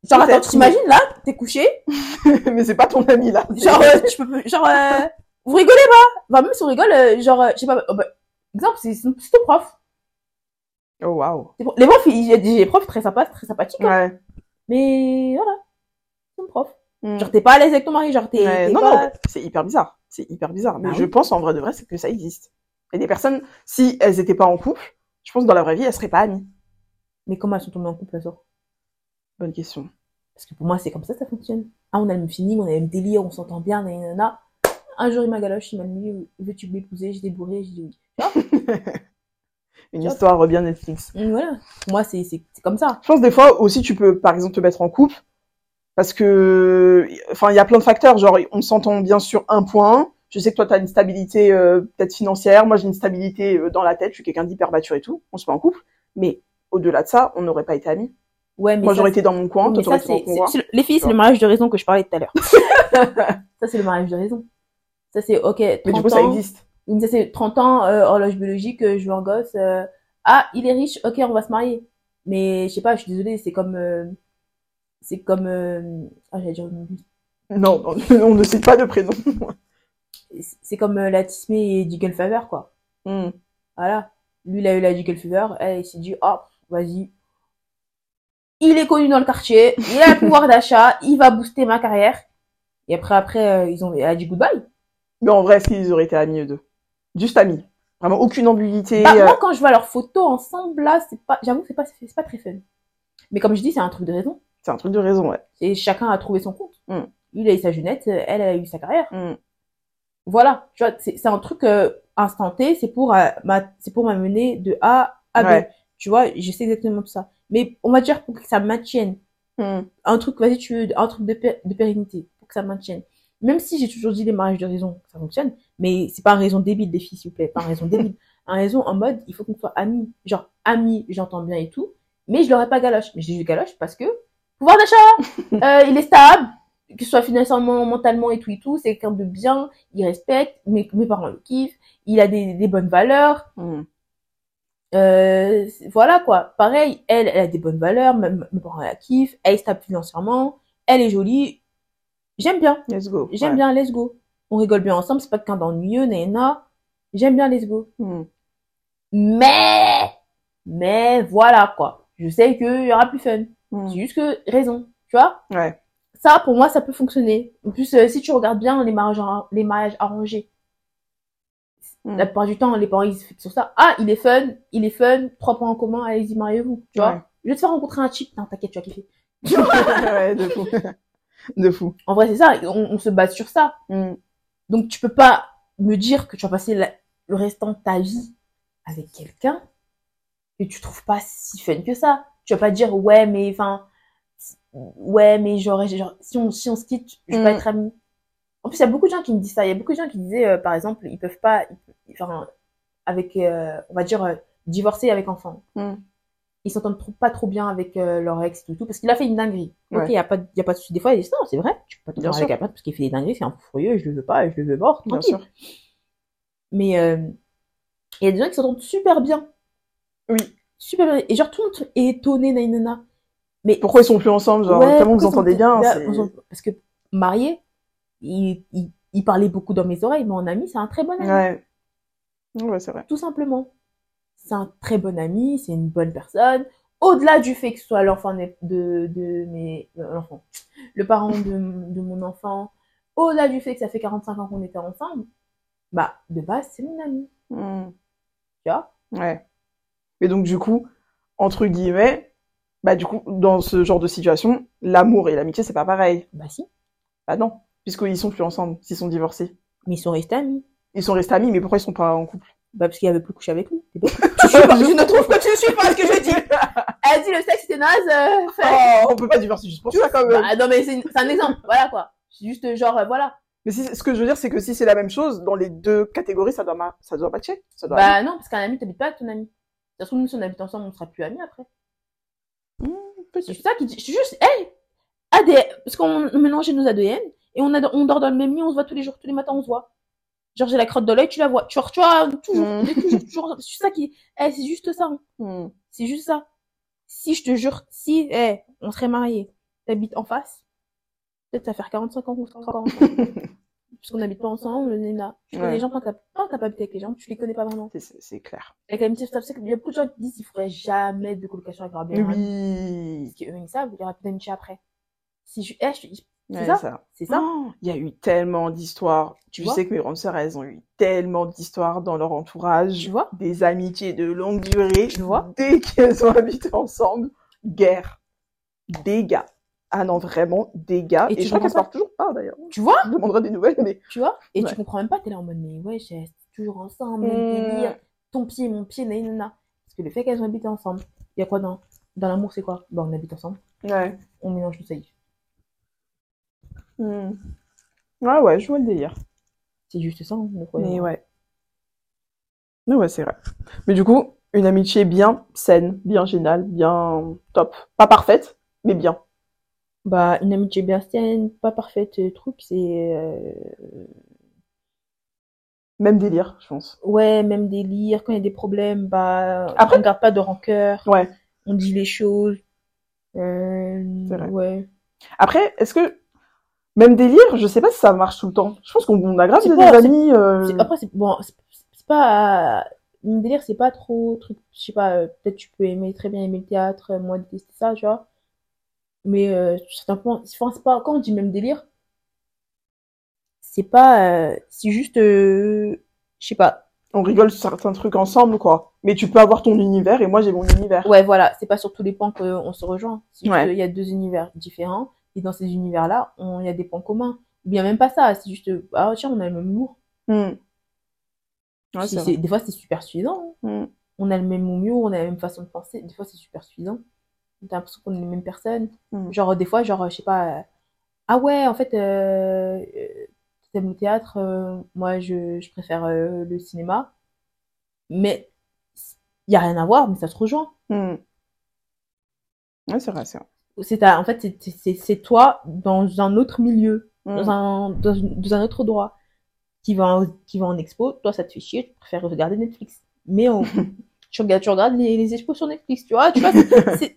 Genre, attends, tu t'imagines, là, t'es couché, mais c'est pas ton ami là. genre, euh, tu peux, genre, euh, vous rigolez pas? Bah, même si on rigole, euh, genre, euh, je sais pas, oh, bah, exemple, c'est, ton prof. Oh waouh. Bon. Les profs, il y a des profs très sympas, très sympathiques, hein. Ouais. Mais, voilà. C'est ton prof. Hmm. Genre, t'es pas à l'aise avec ton mari, genre, t'es, Ouais, non, pas... non, c'est hyper bizarre. C'est hyper bizarre. Mais Bah je oui. pense en vrai de vrai, c'est que ça existe. Et des personnes, si elles étaient pas en couple, je pense que dans la vraie vie, elles seraient pas amies. Mais comment elles sont tombées en couple, elles sortent Bonne question. Parce que pour moi, c'est comme ça que ça fonctionne. Ah, on a le même feeling, on a le même délire, on s'entend bien, nanana. Un jour, il m'a galoche, il m'a dit, veux-tu m'épouser? J'ai débourré, j'ai dit oui. Une Hop. histoire bien Netflix. Et voilà. Pour moi, c'est comme ça. Je pense des fois aussi tu peux par exemple te mettre en couple parce que enfin il y a plein de facteurs genre on s'entend bien sur un point. Je sais que toi tu as une stabilité euh, peut-être financière, moi j'ai une stabilité euh, dans la tête, je suis quelqu'un d'hyper mature et tout, on se met en couple, mais au-delà de ça, on n'aurait pas été amis. Ouais, mais moi ça, j'aurais été dans mon coin, toi ça, t'aurais été dans c'est, ton coin. les filles, c'est le mariage de raison que je parlais tout à l'heure. ça, c'est le mariage de raison. Ça, c'est, ok, 30 Mais du coup ça existe. Disait, c'est 30 ans, euh, horloge biologique, je veux un gosse. euh, ah, il est riche, ok, on va se marier. Mais je sais pas, je suis désolée, c'est comme, euh, c'est comme, ah, j'allais dire, Non, on ne cite pas de prénom. c'est comme la Tismé et Jiggle Fever, quoi. Hmm. Voilà. Lui, il a eu la Jiggle Fever, elle, il s'est dit, oh, vas-y. Il est connu dans le quartier, il a le pouvoir d'achat, il va booster ma carrière. Et après, après, euh, ils ont, elle a dit goodbye. Mais en vrai, est-ce qu'ils auraient été amis eux deux? Juste amis. Vraiment aucune ambiguïté. Bah, euh, moi, quand je vois leurs photos ensemble, là, c'est pas, j'avoue, c'est pas, c'est pas très fun. Mais comme je dis, c'est un truc de raison. C'est un truc de raison, ouais. Et chacun a trouvé son compte. Mm. Il a eu sa jeunette, euh, elle, a eu sa carrière. Hmm. Voilà. Tu vois, c'est, un truc, euh, instant T, c'est pour, euh, c'est pour m'amener de A à B. Ouais. Tu vois, je sais exactement ça. Mais on va dire pour que ça maintienne. Hmm. Un truc, vas-y, tu veux, un truc de, pé- de pérennité. Pour que ça maintienne. même si j'ai toujours dit les mariages de raison, ça fonctionne, mais c'est pas une raison débile, les filles, s'il vous plaît, pas une raison débile. Un raison en mode, il faut qu'on soit amis. Genre, amis, j'entends bien et tout, mais je l'aurais pas galoche. Mais j'ai du galoche parce que, pouvoir d'achat, euh, il est stable, que ce soit financièrement, mentalement et tout et tout, c'est quelqu'un de bien, il respecte, mes, mes parents le kiffent, il a des, des bonnes valeurs, Hmm. Euh, voilà quoi. Pareil, elle, elle a des bonnes valeurs, même mes parents la kiffent, elle est stable financièrement, elle est jolie. J'aime bien, Let's go. j'aime Ouais. bien, let's go. On rigole bien ensemble, c'est pas quelqu'un d'ennuyeux, nana. J'aime bien, let's go. Hmm. Mais, mais voilà quoi. Je sais qu'il y aura plus fun. Hmm. C'est juste que raison, tu vois? Ouais. Ça, pour moi, ça peut fonctionner. En plus, euh, si tu regardes bien les mariages, les mariages arrangés, La plupart du temps, les parents ils se fixent sur ça. Ah, il est fun, il est fun, trois points en commun, allez-y, mariez-vous. Tu vois. Ouais. Je vais te faire rencontrer un type. Non, t'inquiète, tu vas kiffer. ouais, de fou. de fou. En vrai, c'est ça. On, on se base sur ça. Hmm. Donc, tu peux pas me dire que tu vas passer la- le restant de ta vie avec quelqu'un que tu trouves pas si fun que ça. Tu vas pas dire, ouais, mais enfin, ouais, mais genre, genre si on, si on se quitte, je peux pas Mm. être amie. En plus, il y a beaucoup de gens qui me disent ça. Il y a beaucoup de gens qui disaient, euh, par exemple, ils peuvent pas, ils- enfin, avec, euh, on va dire, euh, divorcer avec enfant. Mm. Ils s'entendent pas trop bien avec leur ex et tout, tout parce qu'il a fait une dinguerie. Ok, il y a pas, y a pas de souci. Des fois, ils disent non, c'est vrai. Tu peux pas te Bien marier avec quelqu'un parce qu'il fait des dingueries, c'est un fou furieux, je le veux pas, je le veux mort. Bien tranquille. sûr. Mais il y a des gens qui s'entendent super bien. Oui. Super bien. Et genre, tout le monde est étonné, nanana. Mais Pourquoi ils sont plus ensemble Genre, Ouais, tellement vous entendez bien. Là, Parce que marié, il, il, il parlait beaucoup dans mes oreilles, mais en ami, c'est un très bon ami. Ouais. Ouais, c'est vrai. Tout simplement. C'est un très bon ami, c'est une bonne personne. Au-delà du fait que ce soit l'enfant de, de, de mes, euh, l'enfant, le parent de, de mon enfant, au-delà du fait que ça fait 45 ans qu'on était ensemble, bah, de base, c'est mon ami. Hmm. Tu vois? Ouais. Et donc, du coup, entre guillemets, bah, du coup, dans ce genre de situation, l'amour et l'amitié, c'est pas pareil. Bah si. Bah non. Puisqu'ils sont plus ensemble, s'ils sont divorcés. Mais ils sont restés amis. Ils sont restés amis, mais pourquoi ils sont pas en couple? Bah, parce qu'il avait plus couché avec lui. Bête. je, ne trouve que tu suis pas ce que je dis. Elle dit le sexe c'était naze. euh, Oh, on peut pas divorcer juste pour ça, quand même. Bah, non, mais c'est c'est un exemple. Voilà, quoi. C'est juste genre, euh, voilà. Mais si, ce que je veux dire, c'est que si c'est la même chose, dans les deux catégories, ça doit, ma- ça doit matcher. Ça doit Bah, non, parce qu'un ami, t'habites pas avec ton ami. Ça se trouve, nous, si on habite ensemble, on sera plus amis après. Hmm, C'est ça qui dit. Je suis juste, hey! ADN. Parce qu'on mélangeait nos ADN et on, a, on dort dans le même lit, on se voit tous les jours, tous les matins, on se voit. Genre, j'ai la crotte de l'œil, tu la vois. Tu vois, tu vois, toujours, Mm. on est toujours, toujours. C'est juste ça qui. Eh, c'est juste ça. hein. Hmm. C'est juste ça. Si je te jure, si eh, on serait mariés, t'habites en face, peut-être ça va faire 45 ans qu'on sera encore ensemble. Parce qu'on n'habite pas ensemble, Nena. Tu connais Ouais. les gens quand t'as quand t'as pas habité avec les gens, tu les connais pas vraiment. C'est- clair. Avec l'amitié, il y a beaucoup de gens qui disent qu'il faudrait jamais de colocation avec leur ami. Oui. Parce qu'eux, ils savent, il y aura plus d'amitié après. Si je, eh, je c'est Ouais, ça, c'est ça? Oh, Il y a eu tellement d'histoires. Tu Tu sais que mes grandes sœurs, elles ont eu tellement d'histoires dans leur entourage. Tu vois? Des amitiés de longue durée. Tu vois? Dès qu'elles ont habité ensemble, guerre. Dégâts. Ah non, vraiment, dégâts. Et Et, tu je crois qu'elles parlent toujours pas, d'ailleurs. Tu vois? Je demanderai des nouvelles, mais Tu vois? Et Ouais. tu comprends même pas, t'es là en mode, mais ouais, j'ai toujours ensemble, Mm. délire. Ton pied, mon pied, nanana. Parce que le fait qu'elles ont habité ensemble, il y a quoi dans, dans l'amour, c'est quoi? Bah, on habite ensemble, ouais. on mélange nos saillies. Hmm. Ouais, ouais, je vois le délire. C'est juste ça, hein, le problème. Mais ouais. Mais ouais, c'est vrai. Mais du coup, une amitié bien saine, bien géniale, bien top. Pas parfaite, mais bien. Bah, une amitié bien saine, pas parfaite, euh, truc, c'est, euh, Même délire, je pense. ouais, même délire, quand il y a des problèmes, bah, Après- on garde pas de rancœur, Ouais. on dit les choses, euh, C'est vrai. ouais. Après, est-ce que même délire, je sais pas si ça marche tout le temps. Je pense qu'on on a grave C'est des pas- amis. euh, C'est- Après, c'est bon, c'est c'est pas une délire, c'est pas trop truc. Je sais pas, euh, peut-être tu peux aimer très bien aimer le théâtre, euh, moi détester ça, tu vois. Mais euh, sur certains points, enfin, c'est pas quand on dit même délire, c'est pas, euh, c'est juste, euh, je sais pas. On rigole sur certains trucs ensemble, quoi. Mais tu peux avoir ton univers et moi j'ai mon univers. Ouais, voilà, c'est pas sur tous les points qu'on se rejoint. C'est Ouais. qu'il y a deux univers différents et dans ces univers-là, on- il y a des points communs. Ou bien même pas ça, c'est juste, ah tiens, on a le même humour. Hmm. Ouais, des fois, c'est super suffisant. hein. Hmm. on a le même humour, on a la même façon de penser. Des fois, c'est super suffisant. T'as l'impression qu'on est les mêmes personnes. Mm. Genre, des fois, genre, je sais pas, euh, Ah ouais, en fait, euh, euh, t'aimes le théâtre, euh, moi je, je préfère le cinéma, mais il y a rien à voir, mais ça se rejoint. Hmm. Ouais, c'est vrai, c'est en fait, c'est toi dans un autre milieu, dans Hmm. un, dans, dans un autre droit, qui va, en, qui va en expo, toi ça te fait chier, tu préfères regarder Netflix. Mais on, tu regardes, tu regardes les, les expos sur Netflix, tu vois, tu vois,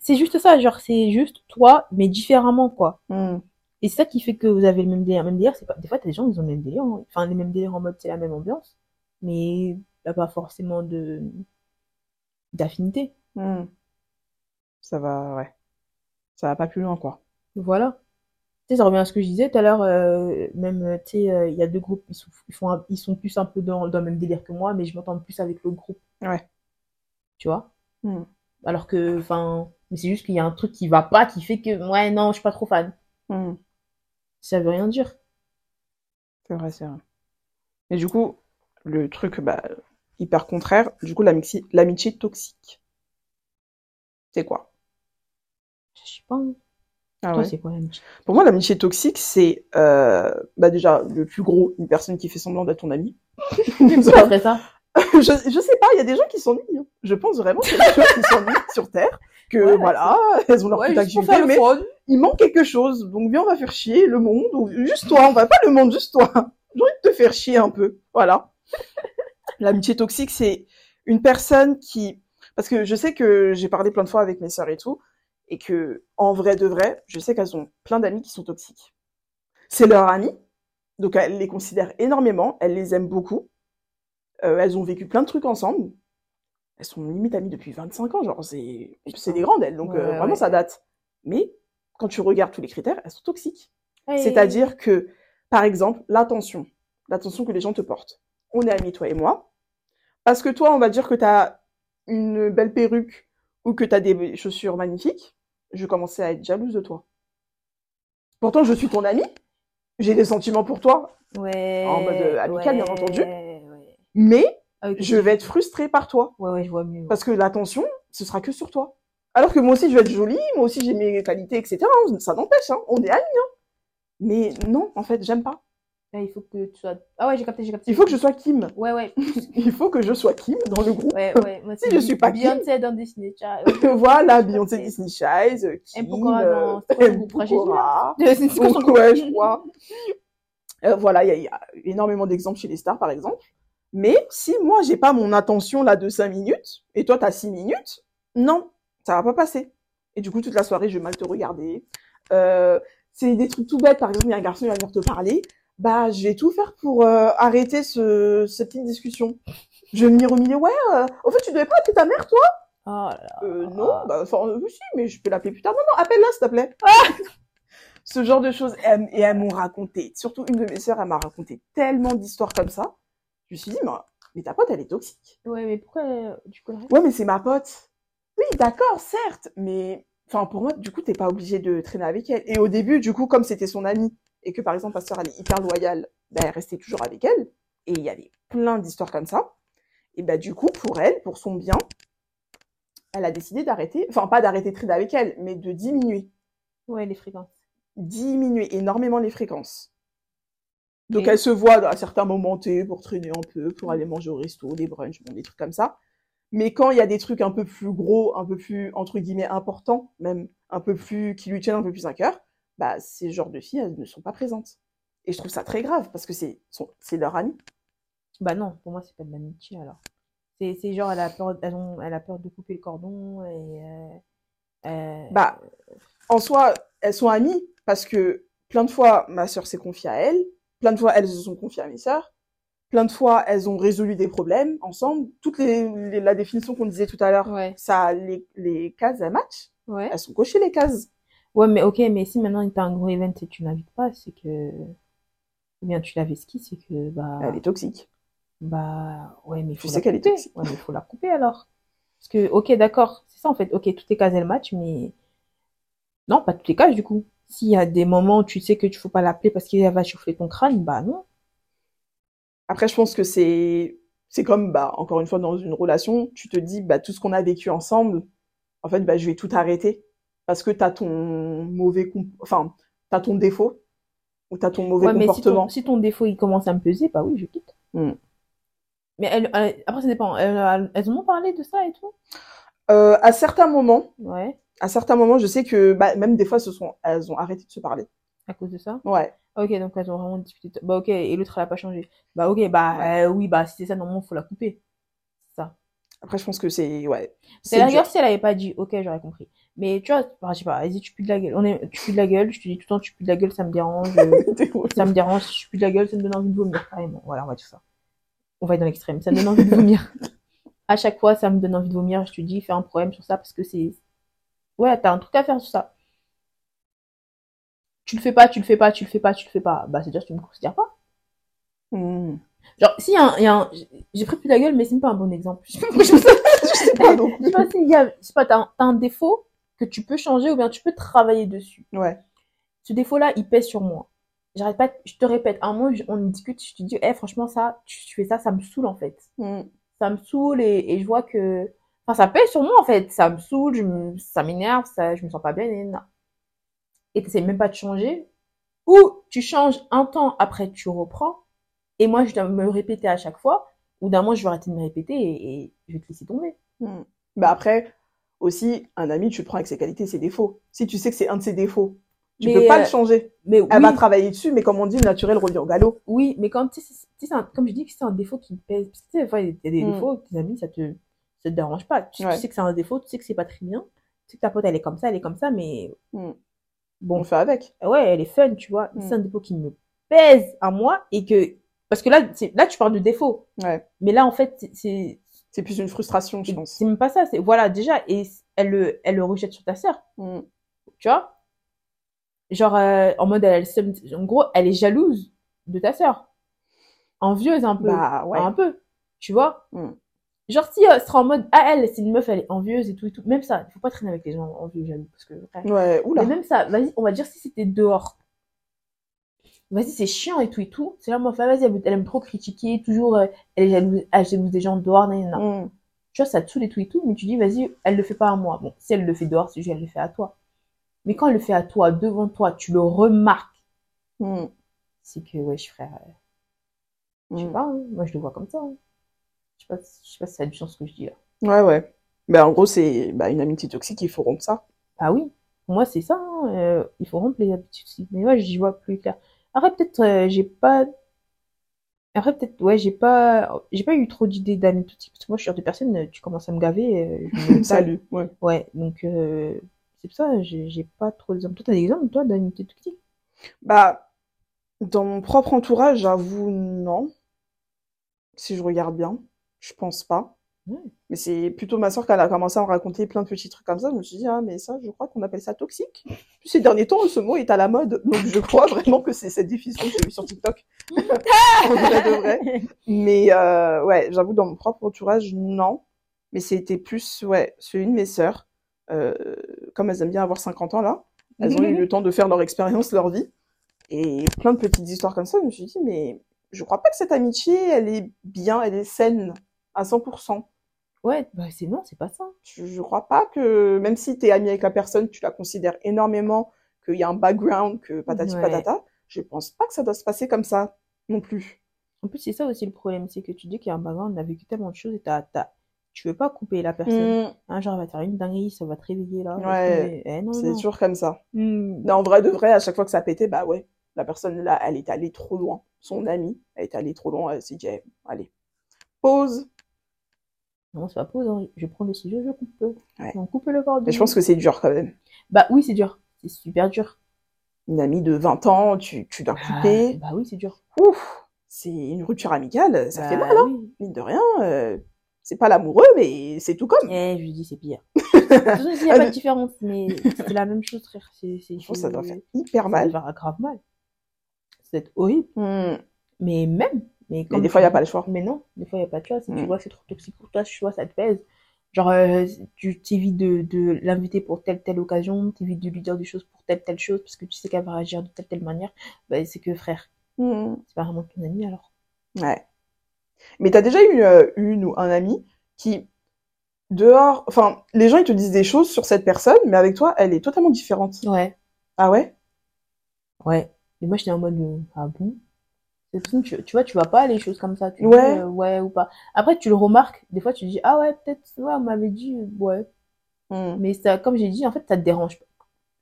c'est juste ça, genre c'est juste toi, mais différemment, quoi. Hmm. Et c'est ça qui fait que vous avez le même délire. Même délire, c'est pas, des fois, t'as des gens, ils ont le même délire, hein. enfin, les mêmes délires en mode, c'est la même ambiance, mais a pas forcément de, d'affinité. Hmm. Ça va, ouais. Ça va pas plus loin, quoi. Voilà. Tu sais, ça revient à ce que je disais tout à l'heure, euh, même, euh, tu sais, euh, il y a deux groupes, ils sont, ils font un- ils sont plus un peu dans, dans le même délire que moi, mais je m'entends plus avec l'autre groupe, Ouais. tu vois? Hmm. Alors que, enfin, mais c'est juste qu'il y a un truc qui va pas, qui fait que, ouais, non, je suis pas trop fan. Hmm. Ça veut rien dire. C'est vrai, c'est vrai. Et du coup, le truc, bah, hyper contraire, du coup, l'amitié toxique. C'est quoi? Je sais pas. hein. Ah Toi, ouais. c'est quoi? Pour moi, l'amitié toxique, c'est, euh, bah, déjà, le plus gros, une personne qui fait semblant d'être ton ami. Après ça? je, je sais pas, il y a des gens qui s'ennuient. hein. Je pense vraiment qu'il y a des gens qui s'ennuient sur Terre, que Ouais, voilà, elles ont leur Ouais, activité, le mais il manque quelque chose. Donc viens, on va faire chier le monde, ou juste toi, on va pas le monde, juste toi. J'ai envie de te faire chier un peu. Voilà. L'amitié toxique, c'est une personne qui, parce que je sais que j'ai parlé plein de fois avec mes sœurs et tout, et que en vrai de vrai, je sais qu'elles ont plein d'amis qui sont toxiques. C'est leurs amis, donc elles les considèrent énormément, elles les aiment beaucoup. Euh, elles ont vécu plein de trucs ensemble. Elles sont limite amies depuis 25 ans, genre c'est c'est des grandes elles, donc Ouais, euh, vraiment ouais. ça date. Mais quand tu regardes tous les critères, elles sont toxiques. Hey. C'est-à-dire que, par exemple, l'attention, l'attention que les gens te portent. On est amis, toi et moi, parce que toi, on va dire que tu as une belle perruque ou que tu as des chaussures magnifiques, je commençais à être jalouse de toi. Pourtant, je suis ton amie, j'ai des sentiments pour toi, Ouais. En mode, euh, amical, bien entendu. Ouais. mais Ah, je vais être frustrée par toi, Ouais, ouais, je vois mieux. parce que l'attention, ce sera que sur toi. Alors que moi aussi, je vais être jolie, moi aussi, j'ai mes qualités, etc. Ça n'empêche, hein, on est amis. Hein. Mais non, en fait, j'aime pas. Il faut que tu sois. Ah ouais, j'ai capté, j'ai capté. Il faut que je sois Kim. Ouais, ouais. Il faut que je sois Kim dans le groupe. Ouais, ouais. Moi, Si je suis pas Kim. Beyoncé dans Disney Child. voilà, Beyoncé, Disney Child, euh, Kim. Pokora euh, dans- c'est quoi son M. groupe Rachel Pokora. C'est quoi son Donc, groupe ouais, je crois. Euh, voilà, il y, a- il y a énormément d'exemples chez les stars, par exemple. Mais si moi, j'ai pas mon attention là de 5 minutes, et toi, t'as 6 minutes, non, ça va pas passer. Et du coup, toute la soirée, je vais mal te regarder. Euh, c'est des trucs tout bêtes. Par exemple, il y a un garçon, il va venir te parler. Bah, je vais tout faire pour euh, arrêter ce, cette petite discussion. Je vais venir au milieu. Ouais, euh, au fait, tu devais pas appeler ta mère, toi? Oh là là. euh, non, bah, enfin, euh, si, mais je peux l'appeler plus tard. Non, non, appelle-la, s'il te plaît. Ce genre de choses. Et elles m'ont raconté, surtout une de mes sœurs, elle m'a raconté tellement d'histoires comme ça. Je me suis dit, mais, mais ta pote, elle est toxique. Ouais, mais pourquoi euh, du coup Ouais, mais c'est ma pote. Oui, d'accord, certes, mais, enfin, pour moi, du coup, t'es pas obligé de traîner avec elle. Et au début, du coup, comme c'était son amie, et que par exemple, ma sœur, elle est hyper loyale, bah, elle restait toujours avec elle. Et il y avait plein d'histoires comme ça. Et bah, du coup, pour elle, pour son bien, elle a décidé d'arrêter, enfin, pas d'arrêter de traîner avec elle, mais de diminuer. Ouais, les fréquences. Diminuer énormément les fréquences. Donc, elle se voit à certains moments T pour traîner un peu, pour aller manger au resto, des brunchs, bon, des trucs comme ça. Mais quand il y a des trucs un peu plus gros, un peu plus, entre guillemets, importants, même un peu plus, qui lui tiennent un peu plus à cœur, bah, ces genres de filles, elles ne sont pas présentes. Et je trouve ça très grave, parce que c'est, son- c'est leur ami. Bah non, pour moi, c'est pas de l'amitié alors. C'est c'est genre, elle a peur, elles ont, elle a peur de couper le cordon et. Euh, euh, Bah, en soi, elles sont amies, parce que plein de fois, ma sœur s'est confiée à elle, plein de fois, elles se sont confiées à mes sœurs, plein de fois, elles ont résolu des problèmes ensemble. Toutes les, les- la définition qu'on disait tout à l'heure, Ouais, ça, les, les cases, elles matchent. ouais. Elles sont cochées, les cases. Ouais, mais ok, mais si maintenant t'as un gros event et tu n'invites pas, c'est que. Ou bien tu l'avais ski, c'est que. Bah, Elle est toxique. bah, ouais, mais il Tu faut sais qu'elle est toxique. Ouais, mais il faut la couper alors. Parce que, ok, d'accord, c'est ça en fait. Ok, toutes les cases elles match, mais. Non, pas toutes les cases du coup. S'il y a des moments où tu sais que tu faut pas l'appeler parce qu'elle va chauffer ton crâne, bah non. Après, je pense que c'est, c'est comme, bah, encore une fois, dans une relation, tu te dis, bah, tout ce qu'on a vécu ensemble, en fait, bah, je vais tout arrêter. Parce que t'as ton mauvais, enfin, t'as ton défaut. ou t'as ton mauvais Ouais, mais si comportement. ton, si ton défaut il commence à me peser, bah oui, je quitte. Hmm. Mais elle, elle- après, ça dépend. Elles, elles, ont parlé de ça et tout? Euh, à certains moments, Ouais, à certains moments, je sais que bah, même des fois, ce sont, elles ont arrêté de se parler. à cause de ça? Ouais. Ok, donc elles ont vraiment discuté. Bah ok, et l'autre elle a pas changé. Bah ok, bah euh, oui, bah si c'est ça, normalement, faut la couper. Ça. Après, je pense que c'est, ouais. C'est la rigueur si elle avait pas dit, ok, j'aurais compris. Mais tu vois, bah, je sais pas, vas-y, tu pues de la gueule. On est, tu pues de la gueule, je te dis tout le temps, tu pues de la gueule, ça me dérange. euh, ça me dérange, si je puis de la gueule, ça me donne envie de vomir, carrément. Voilà, on va dire ça. On va être dans l'extrême. Ça me donne envie de vomir. À chaque fois, ça me donne envie de vomir. Je te dis, fais un problème sur ça parce que c'est. Ouais, t'as un truc à faire sur ça. Tu le fais pas, tu le fais pas, tu le fais pas, tu le fais pas. Bah, c'est-à-dire que tu me considères pas. Hmm. Genre, si y a un, il y a un- j'ai pris plus de la gueule, mais c'est pas un bon exemple. Je sais pas, Je sais pas non je sais pas s'il y a, je sais pas, t'as un, t'as un défaut que tu peux changer ou bien tu peux travailler dessus. Ouais. ce défaut-là, il pèse sur moi. J'arrête pas, je te répète, un moment, on discute, je te dis, eh, franchement, ça, tu, tu fais ça, ça me saoule, en fait. Hmm. Ça me saoule et, et je vois que, enfin, ça pèse sur moi, en fait. Ça me saoule, je me- ça m'énerve, ça, je me sens pas bien, et, et t'essayes même pas de changer. Ou tu changes un temps après, tu reprends. Et moi, je dois me répéter à chaque fois. Ou d'un moment, je vais arrêter de me répéter et, et je vais te laisser tomber. Hmm. Bah après, aussi, un ami, tu le prends avec ses qualités ses défauts. Si tu sais que c'est un de ses défauts, tu Mais, peux pas euh, le changer. Mais Elle oui, va travailler dessus, mais comme on dit, le naturel revient au galop. Oui, mais quand un- comme je dis que c'est un défaut qui pèse. Tu sais, il y a des Mm. défauts, tes amis, ça te, ça te dérange pas. Tu, sais que c'est un défaut, tu sais que c'est pas très bien. Tu sais que ta pote, elle est comme ça, elle est comme ça, mais Mm. bon, On fait avec. ouais, elle est fun, tu vois. Mm. C'est un défaut qui me pèse à moi et que, parce que là, c'est, là, tu parles de défaut. Ouais. Mais là, en fait, c'est- c'est, plus une frustration, je pense. c'est même pas ça. C'est, voilà, déjà, et elle le, elle le rejette sur ta sœur, Mm. tu vois? Genre, euh, en mode, elle, elle- en gros, elle est jalouse de ta sœur. Envieuse un peu. Bah ouais. un peu, tu vois? Mm. Genre si euh, ce sera en mode ah elle c'est une meuf elle est envieuse et tout et tout, même ça, il faut pas traîner avec les gens envieux jaloux parce que. Ouais, oula. Mais même ça, vas-y, on va dire si c'était dehors. Vas-y, c'est chiant et tout et tout. C'est là meuf, ah, vas-y, elle, aime trop critiquer, toujours euh, elle est jalouse, elle jalouse des gens dehors, nan. Mm. Tu vois, ça te saoule et tout et tout, mais tu dis vas-y, elle le fait pas à moi. Bon, si elle le fait dehors, c'est juste elle le fait à toi. Mais quand elle le fait à toi, devant toi, tu le remarques, Mm. c'est que wesh frère, euh, je sais Mm. pas, hein, moi je le vois comme ça. hein. Je sais pas, je sais pas si ça a du sens ce que je dis là. Ouais, ouais. Bah, en gros, c'est bah, une amitié toxique, il faut rompre ça. Ah oui, pour moi c'est ça, hein, euh, il faut rompre les habitudes. aussi. Mais moi j'y vois plus clair. Après peut-être euh, j'ai pas. Après peut-être ouais j'ai pas j'ai pas eu trop d'idées d'amis toxiques parce que moi je suis genre de personne euh, tu commences à me gaver euh, je me Salut. Ouais. ouais donc euh, c'est pour ça j'ai pas trop d'exemples. Toi t'as des exemples toi toxique Bah, dans mon propre entourage, j'avoue, non. Si je regarde bien, je pense pas. Mais c'est plutôt ma soeur qui a commencé à me raconter plein de petits trucs comme ça. Je me suis dit, ah, mais ça, je crois qu'on appelle ça toxique. Puis ces derniers temps, ce mot est à la mode. Donc je crois vraiment que c'est cette définition que j'ai vue sur TikTok. En de vrai. Mais euh, ouais, j'avoue, dans mon propre entourage, non. Mais c'était plus, ouais, celui de mes sœurs. Euh, comme elles aiment bien avoir 50 ans là, elles ont eu le temps de faire leur expérience, leur vie. Et plein de petites histoires comme ça, je me suis dit, mais je crois pas que cette amitié, elle est bien, elle est saine à 100%. Ouais bah c'est non c'est pas ça. Je, je crois pas que, même si t'es ami avec la personne, tu la considères énormément, qu'il y a un background, que patati Ouais. patata, je pense pas que ça doit se passer comme ça non plus. En plus c'est ça aussi le problème c'est que tu dis qu'il y a un background on a vécu tellement de choses et t'as tu veux pas couper la personne. Mm, Un genre elle va te faire une dinguerie ça va te réveiller là. Ouais, Eh, non, c'est non. toujours comme ça. Hmm. Mais en vrai de vrai, à chaque fois que ça pétait, bah ouais, la personne là, elle est allée trop loin. Son amie, elle est allée trop loin, elle s'est dit, eh, allez, pause. Non, c'est pas pause, hein. je prends le ciseau, je coupe. Ouais. On coupe le corps Mais je pense que c'est dur quand même. Bah oui, c'est dur. C'est super dur. Une amie de 20 ans, tu, tu dois Ah, couper. bah oui, c'est dur. Ouf, c'est une rupture amicale, ça Bah fait mal, hein. oui. Mine de rien, euh, c'est pas l'amoureux, mais c'est tout comme. Eh, je lui dis, c'est pire. Façon, il n'y a Ah, pas de différence, mais c'est la même chose, frère. C'est, c'est, Je pense que ça doit faire hyper ça mal. doit faire grave mal. C'est horrible. Hmm. Mais même. Mais, Mais comme des tu fois, il n'y a pas le choix. Mais non, des fois, il n'y a pas de choix. Si tu Mm. vois que c'est trop toxique pour toi, tu vois, ça te pèse. Genre, euh, tu t'évites de, de l'inviter pour telle, telle occasion, t'évites de lui dire des choses pour telle, telle chose, parce que tu sais qu'elle va réagir de telle, telle manière. Bah, c'est que, frère, Hmm. c'est pas vraiment ton ami, alors. Ouais. Mais t'as déjà eu euh, une ou un ami qui, dehors, enfin, les gens ils te disent des choses sur cette personne, mais avec toi, elle est totalement différente. Ouais. Ah ouais? Ouais. Et moi, j'étais en mode, euh, ah bon? Tu, tu vois, tu vas pas les choses comme ça. Tu Ouais. dis, euh, ouais ou pas. Après, tu le remarques. Des fois, tu dis, ah ouais, peut-être, ouais, on m'avait dit, euh, ouais. Hmm. Mais ça, comme j'ai dit, en fait, ça te dérange pas.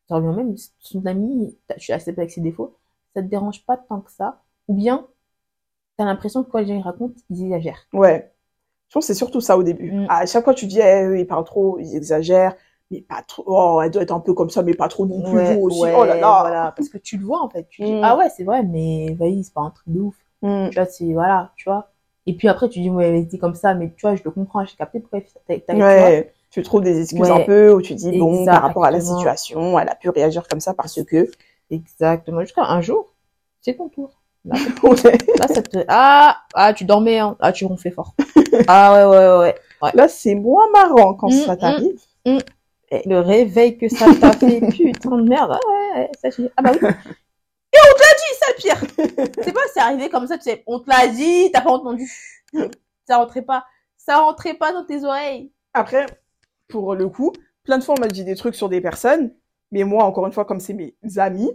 Ça revient même, si ton ami, tu acceptes avec ses défauts, ça te dérange pas tant que ça. Ou bien, t'as l'impression que quand les gens ils racontent, ils exagèrent. Ouais. Je pense que c'est surtout ça au début. Mm. À chaque fois, tu dis, eh, eux, ils parlent trop, ils exagèrent, mais pas trop. Oh, elle doit être un peu comme ça, mais pas trop non plus. Ouais, vous aussi. ouais, oh là là. Voilà, parce que tu le vois en fait. Tu dis, Mm. ah ouais, c'est vrai, mais vas-y, c'est pas un truc de ouf. Hmm. Tu vois, c'est, voilà, tu vois. Et puis après, tu dis, ouais, elle était comme ça, mais tu vois, je le comprends, j'ai capté pourquoi t'as, tu. Ouais. Tu trouves des excuses Ouais. un peu, où tu dis, bon, par rapport à la situation, elle a pu réagir comme ça parce que. Exactement. Jusqu'à un jour, c'est ton tour. Là, Ouais. là, ça te, ah, ah, tu dormais, hein. Ah, tu ronflais fort. ah ouais, ouais, ouais, ouais. Là, c'est moins marrant quand Mm, ça mm. Le réveil que ça t'a fait, putain de merde. Ah ouais, ouais, ça, je dis, ah bah oui. Et on te l'a dit, ça, le pire. C'est pas, c'est arrivé comme ça, tu sais, on te l'a dit, t'as pas entendu. Ça rentrait pas, ça rentrait pas dans tes oreilles. Après, pour le coup, plein de fois, on m'a dit des trucs sur des personnes, mais moi, encore une fois, comme c'est mes amis,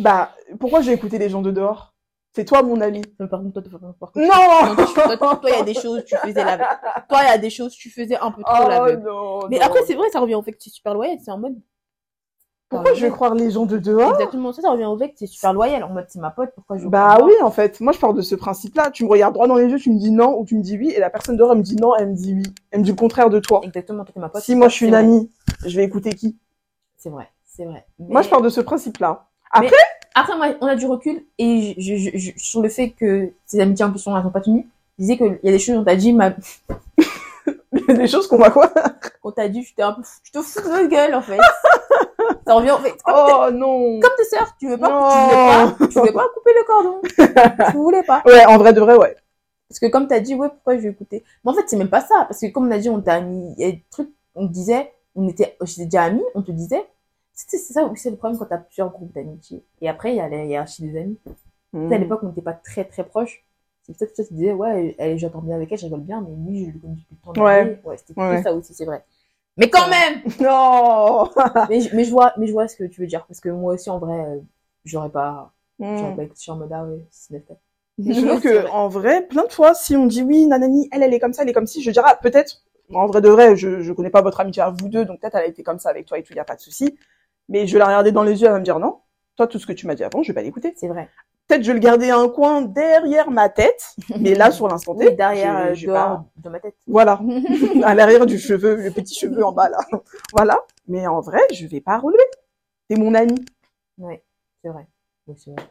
bah, pourquoi je vais écouter les gens de dehors? C'est toi, mon ami. Par contre, toi, toi, par contre, Non Non, toi, toi, toi, toi, il y a des choses, tu faisais la. Toi, il y a des choses, tu faisais un peu trop la Oh veille. non Mais non. après, c'est vrai, ça revient au fait que tu es super loyal. C'est en mode. Pourquoi je vais croire les gens de dehors Exactement ça, ça revient au fait que tu es super loyal. En mode, c'est ma pote, pourquoi je Bah oui, en fait. Moi, je pars de ce principe-là. Tu me regardes droit dans les yeux, tu me dis non, ou tu me dis oui, et la personne dehors, elle me dit non, elle me dit oui. Elle me dit le contraire de toi. Exactement, toi, t'es ma pote. Si moi, je suis c'est une amie, je vais écouter qui? C'est vrai, c'est vrai. Moi, je pars de ce principe-là. Après, moi, on a du recul et je, je, je- sur le fait que ces amitiés en question, elles sont pas tenues. Je disais qu'il y a des choses, on t'a dit, ma... Il y a des choses qu'on va quoi on t'a dit, je t'ai un peu, je te fous de notre gueule, en fait. ça revient au fait. Comme, Oh non comme tes sœurs, tu veux pas, Non. tu voulais pas, tu voulais pas couper le cordon. tu voulais pas. Ouais, en vrai de vrai, ouais. Parce que comme t'as dit, ouais, pourquoi je vais écouter? Mais en fait, c'est même pas ça. Parce que comme on a dit, on t'a mis, il y a des trucs, on te disait, on était, j'étais déjà amis, on te disait, c'est ça c'est le problème quand t'as plusieurs groupes d'amitié. Et après, il y a la hiérarchie des amis. À Mm. l'époque, on n'était pas très très proches. C'est peut-être que tu disais, ouais, j'entends bien avec elle, je rigole bien, mais lui, je le connais depuis le temps. Ouais. d'années. Ouais, c'était Ouais, ça aussi, c'est vrai. Mais quand même! Non mais, je- mais je vois, mais je vois ce que tu veux dire. Parce que moi aussi, en vrai, euh, j'aurais pas, j'aurais Mm. pas écouté, en mode, ah ouais, c'est. Je trouve que, vrai. en vrai, plein de fois, si on dit oui, nanani, elle, elle est comme ça, elle est comme ci, je dirais, ah, peut-être, en vrai de vrai, je, je connais pas votre amitié à vous deux, donc peut-être elle a été comme ça avec toi et tout, y a pas de souci. Mais je vais la regarder dans les yeux, elle va me dire non. Toi, tout ce que tu m'as dit avant, je vais pas l'écouter. C'est vrai. Peut-être je vais le garder un coin derrière ma tête, mais là, sur l'instant T, Oui, derrière, je- euh, je dehors pas- de ma tête. Voilà. à l'arrière du cheveu, le petit cheveu en bas, là. voilà. Mais en vrai, je vais pas relever. T'es mon ami. Ouais, c'est vrai. Oui, c'est vrai.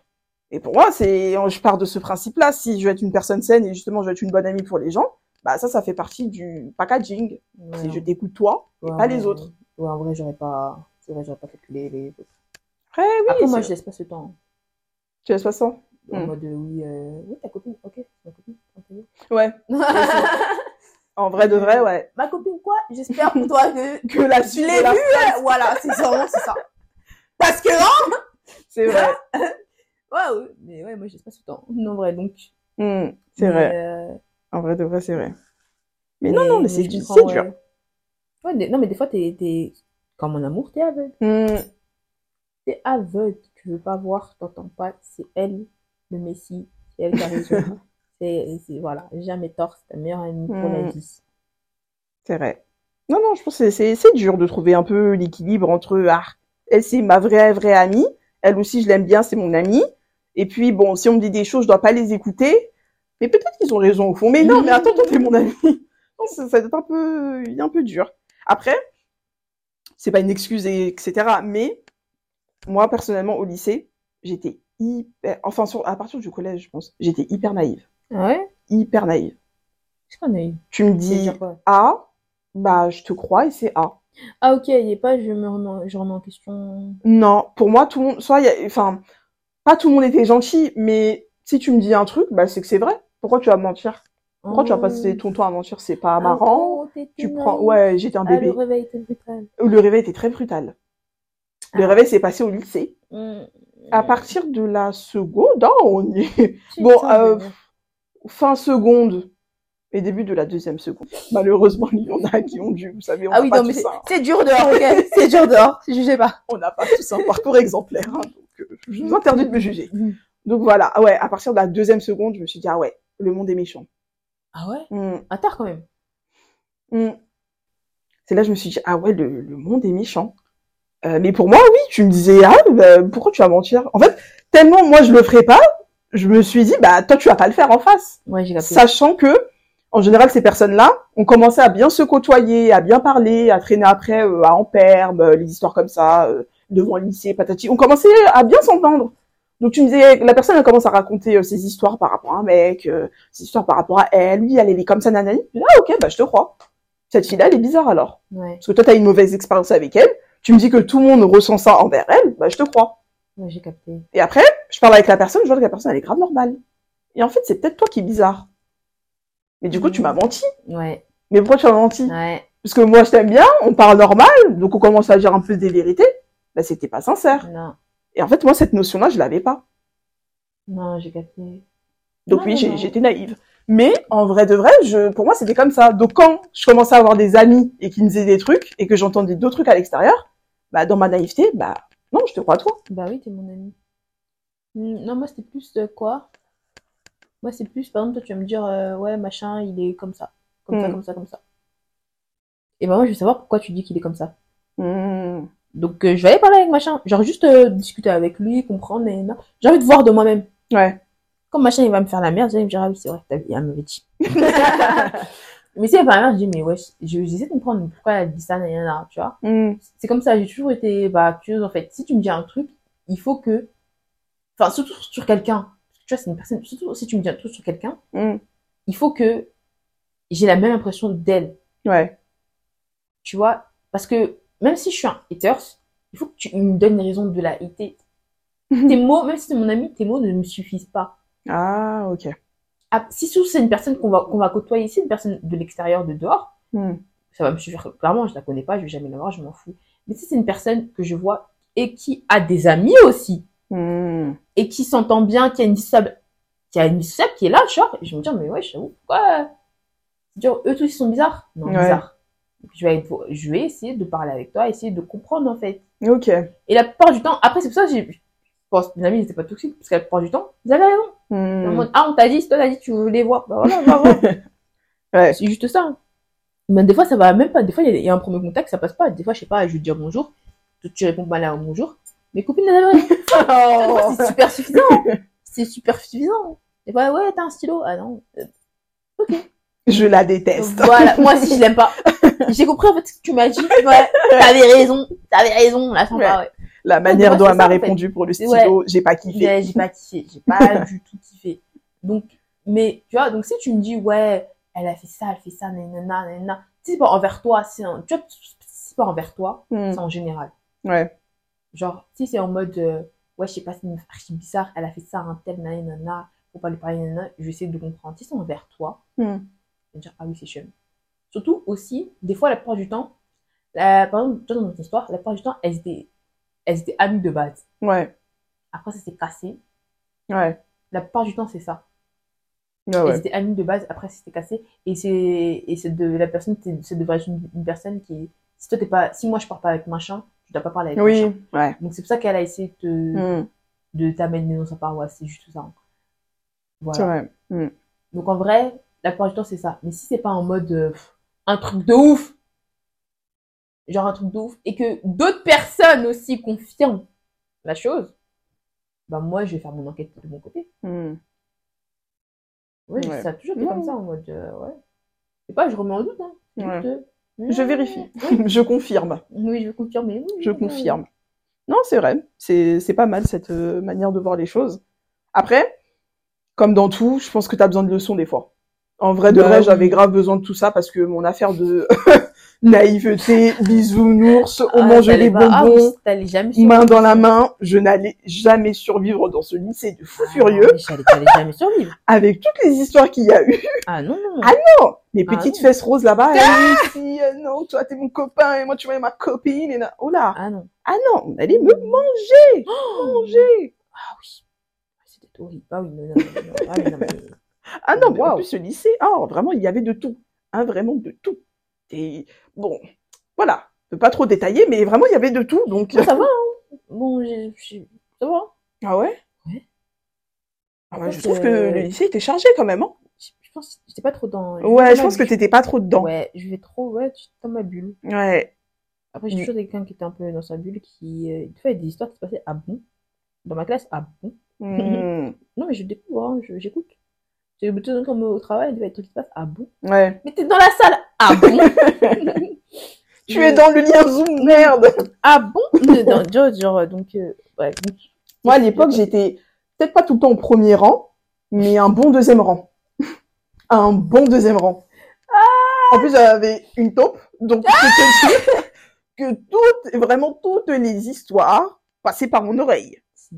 Et pour moi, c'est, je pars de ce principe-là. Si je veux être une personne saine et justement je veux être une bonne amie pour les gens, bah ça, ça fait partie du packaging. Ouais, C'est je t'écoute toi et ouais, pas les autres. Ouais, en vrai, j'aurais pas, c'est vrai, j'aurais pas calculé les autres. Après, oui, Après, moi, je laisse pas ce temps. tu laisses pas ça. En Hmm. mode, euh, oui, euh, oui, ta copine, ok, ma copine. Ouais. En vrai de vrai, ouais. ma copine, quoi? J'espère pour toi que, Que la tu suite l'ai de la- vu, euh, voilà, c'est ça, c'est ça. Parce que, hein, C'est vrai. ouais, ouais, mais ouais, moi, je laisse pas ce temps. Non, vrai, donc. Hmm, c'est vrai. euh, En vrai de vrai, c'est vrai. Mais non, non, mais c'est ouais. dur. Ouais, des- non, mais des fois, t'es, comme mon amour, t'es aveugle. Hmm, T'es aveugle, tu veux pas voir, t'entends pas, c'est elle, le Messie, c'est elle qui a raison. c'est, voilà, jamais tort, c'est ta meilleure amie pour la Mm. vie. C'est vrai. Non, non, je pense que c'est- dur de trouver un peu l'équilibre entre ah, elle c'est ma vraie vraie amie, elle aussi je l'aime bien, c'est mon amie. Et puis bon, si on me dit des choses, je dois pas les écouter. Mais peut-être qu'ils ont raison au fond. Mais non, mais attends, toi t'es mon ami. Non, ça, ça doit être un peu, un peu dur. Après, c'est pas une excuse et etc. Mais moi personnellement au lycée, j'étais hyper, enfin sur, à partir du collège, je pense, j'étais hyper naïve, Ah ouais? hyper naïve. Je connais. Tu me dis? A, bah je te crois et c'est A. Ah ok, il est pas, je me remets, je remets en question. Non, pour moi, tout le monde, soit y a, enfin, pas tout le monde était gentil, mais si tu me dis un truc, bah, c'est que c'est vrai. Pourquoi tu vas mentir? Pourquoi tu vas passer ton temps à mentir? C'est pas marrant. Tu prends, ouais, j'étais un Ah, le bébé. réveil était brutal. Le réveil était très brutal. Le Ah. réveil s'est passé au lycée. Mm. À partir de la seconde, ah, on y est. Bon, euh, fin seconde et début de la deuxième seconde. Malheureusement, il y en a qui ont dû, vous savez, on Ah oui, pas non, mais tous c'est un, c'est dur dehors, ok? C'est dur dehors, jugez pas. on n'a pas tous un parcours exemplaire. hein. Donc, que je vous interdis de me juger. Mm. Donc voilà, ah ouais, à partir de la deuxième seconde, je me suis dit, ah ouais, le monde est méchant. Ah ouais? Mm, À tard quand même. Mm. C'est là que je me suis dit, ah ouais, le, le monde est méchant. Euh, mais pour moi, oui, tu me disais, ah, bah, pourquoi tu vas mentir? En fait, tellement moi je le ferais pas, je me suis dit, bah toi tu vas pas le faire en face. Ouais. Sachant que, en général, ces personnes-là ont commencé à bien se côtoyer, à bien parler, à traîner après euh, à Amperbe, euh, les histoires comme ça, euh, devant le lycée, patati. On commençait à bien s'entendre. Donc tu me disais, la personne elle commence à raconter ses histoires par rapport à un mec, ses histoires par rapport à elle, lui, elle est comme ça, nanani. Ah ok, bah je te crois. Cette fille-là, elle est bizarre alors. Ouais, Parce que toi, t'as une mauvaise expérience avec elle, tu me dis que tout le monde ressent ça envers elle, bah je te crois. ouais, j'ai capté. Et après, je parle avec la personne, je vois que la personne, elle est grave normale. Et en fait, c'est peut-être toi qui es bizarre. Mais du coup, tu m'as menti. Ouais, Mais pourquoi tu m'as menti? Ouais. Parce que moi, je t'aime bien, on parle normal, donc on commence à dire un peu des vérités. Bah, c'était pas sincère. Non, Et en fait, moi, cette notion-là, je l'avais pas. non, j'ai capté. Donc Non, oui, j'étais naïve. Mais en vrai de vrai, je, pour moi, c'était comme ça. Donc quand je commençais à avoir des amis et qui me disaient des trucs et que j'entendais d'autres trucs à l'extérieur, bah dans ma naïveté, bah non, je te crois toi. Bah oui, t'es mon ami. Hmm, Non, moi c'était plus euh, quoi? Moi c'est plus, par exemple, toi tu vas me dire, euh, ouais, machin, il est comme ça. Comme ça, Hmm. comme ça, comme ça. Et bah moi je veux savoir pourquoi tu dis qu'il est comme ça. Hmm. Donc euh, je vais aller parler avec machin. Genre juste euh, discuter avec lui, comprendre, et non. J'ai envie de voir de moi-même. Ouais. Comme machin il va me faire la merde, il va me dire, ah oui, c'est vrai, t'as il m'avait dit. Mais si elle fait la merde, je dis, mais ouais, je- j'essaie de comprendre pourquoi elle dit ça, nanana, tu vois. Hmm. c'est comme ça, j'ai toujours été bah, curieuse en fait. Si tu me dis un truc, il faut que. Enfin, surtout sur quelqu'un. Tu vois, c'est une personne. Surtout si tu me dis un truc sur quelqu'un, Hmm. il faut que j'ai la même impression d'elle. Ouais. Tu vois Parce que même si je suis un haters, il faut que tu me donnes les raisons de la hater. Tes mots, même si c'est mon ami, tes mots ne me suffisent pas. Ah, ok. Ah, si c'est une personne qu'on va, qu'on va côtoyer, c'est une personne de l'extérieur, de dehors, Hmm. ça va me suffire. Clairement, je la connais pas, je vais jamais la voir, je m'en fous. Mais si c'est une personne que je vois et qui a des amis aussi, Hmm. et qui s'entend bien, qui a une dissociable, qui a une dissociable qui est là, genre, et je vais me dire, mais ouais, j'avoue, pourquoi, dire, eux tous ils sont bizarres? Non, Ouais. bizarres. Je vais je vais essayer de parler avec toi, essayer de comprendre, en fait. Ok. Et la plupart du temps, après, c'est pour ça que j'ai, je pense, que mes amis, ils étaient pas toxiques, parce que la plupart du temps, ils avaient raison. Hmm. ah, on t'a dit, si toi t'as dit, tu les voir. Bah voilà, bah voilà. Ouais. C'est juste ça. Mais des fois, ça va même pas. Des fois, il y a- il y, a un premier contact, ça passe pas. Des fois, je sais pas, je vais te dire bonjour. Tu, tu réponds pas là au bonjour. Mes copines, elles rien. Oh. C'est super suffisant. C'est super suffisant. Des fois, ouais, t'as un stylo. Ah non. Euh, Je la déteste. Voilà. Moi aussi, je l'aime pas. J'ai compris, en fait, ce que tu m'as dit. Ouais. T'avais raison. T'avais raison. La sympa, ouais. La manière dont elle m'a fait. répondu pour le stylo, Ouais. j'ai pas kiffé. J'ai pas kiffé. J'ai pas du tout kiffé. Donc, mais, tu vois, donc si tu me dis, ouais, elle a fait ça, elle fait ça, nanana, nanana. Si c'est pas envers toi, c'est un, tu vois, si c'est pas envers toi, Hmm. c'est en général. Ouais. Genre, si c'est en mode, euh, ouais, je sais pas, c'est une archi bizarre, elle a fait ça, un tel, nanana, faut pas lui parler, nanana, je vais essayer de comprendre. Si c'est envers toi, Hmm. je vais dire, ah oui, c'est chiant. Surtout aussi, des fois, la plupart du temps, la, par exemple, toi, dans notre histoire, la plupart du temps, elles étaient, elles étaient amies de base. Ouais. Après, ça s'est cassé. Ouais. La plupart du temps, c'est ça. Ah Elles ouais. étaient amies de base, après, ça s'est cassé. Et c'est, et c'est de, la personne, c'est devrait être une, une personne qui est, si toi t'es pas, si moi je pars pas avec machin, tu dois pas parler avec machin. Oui. Ouais. Donc c'est pour ça qu'elle a essayé de Hmm. de t'amener dans sa paroisse, c'est juste ça. hein. C'est Voilà. vrai. Hmm. Donc en vrai, la plupart du temps c'est ça. Mais si c'est pas en mode euh, un truc de ouf, genre un truc de ouf, et que d'autres personnes aussi confirment la chose, bah moi je vais faire mon enquête de mon côté. Hmm. Oui, Ouais. ça a toujours été comme ça en mode euh, ouais. C'est pas, je remets en doute, hein. Ouais. euh, Je vérifie. Oui, Je confirme. oui, je confirme. oui, Je oui, confirme. Non, c'est vrai. C'est pas mal cette euh, manière de voir les choses. Après, comme dans tout, je pense que t'as besoin de leçons des fois. En vrai de Bah vrai, j'avais grave besoin de tout ça parce que mon affaire de naïveté, bisounours, on Ah, mange t'allais les ah, bonbons, oui, jamais main dans la main, je n'allais jamais survivre dans ce lycée de fous Ah, furieux J'allais jamais survivre. avec toutes les histoires qu'il y a eu. Ah non, non. Ah non, mes petites non. fesses roses là-bas, ah, euh, non, toi t'es mon copain et moi tu es ma copine et là, oh là, Ah non. ah non, on allait me manger, manger. Ah oui. C'était horrible. Ah oui, non, non, non, non. Ah, mais non, mais- Ah non, mais en plus ce lycée, ah vraiment il y avait de tout, hein, vraiment de tout. Bon, voilà, je peux pas trop détailler, mais vraiment il y avait de tout, donc ça va, hein. Bon, j'ai- j'ai- Ça va. Ah ouais? Ouais. Ah ouais, fait, je trouve que le lycée était chargé quand même. Hein Je pense que j'étais pas trop dans. ouais, je pense que t'étais pas trop dedans. Ouais, je vais trop, ouais, dans ma bulle. Ouais. Après, j'ai toujours quelqu'un qui était un peu dans sa bulle, qui, euh, il y a des histoires qui se passaient à bon. Dans ma classe, à bon. Hmm. Non, mais je découvre, hein, je- j'écoute. Le bouton comme au travail, il y a des trucs qui se passent à bon. Ouais. Mais t'es dans la salle, à bon. Tu es dans le lien Zoom, merde Ah bon? Dans- genre, genre, donc, euh, ouais. donc- Moi, à l'époque, j'étais peut-être pas tout le temps au premier rang, mais un bon deuxième rang. Un bon deuxième rang. En plus, j'avais une taupe, donc dire que toutes, vraiment toutes les histoires passaient par mon oreille. C'est.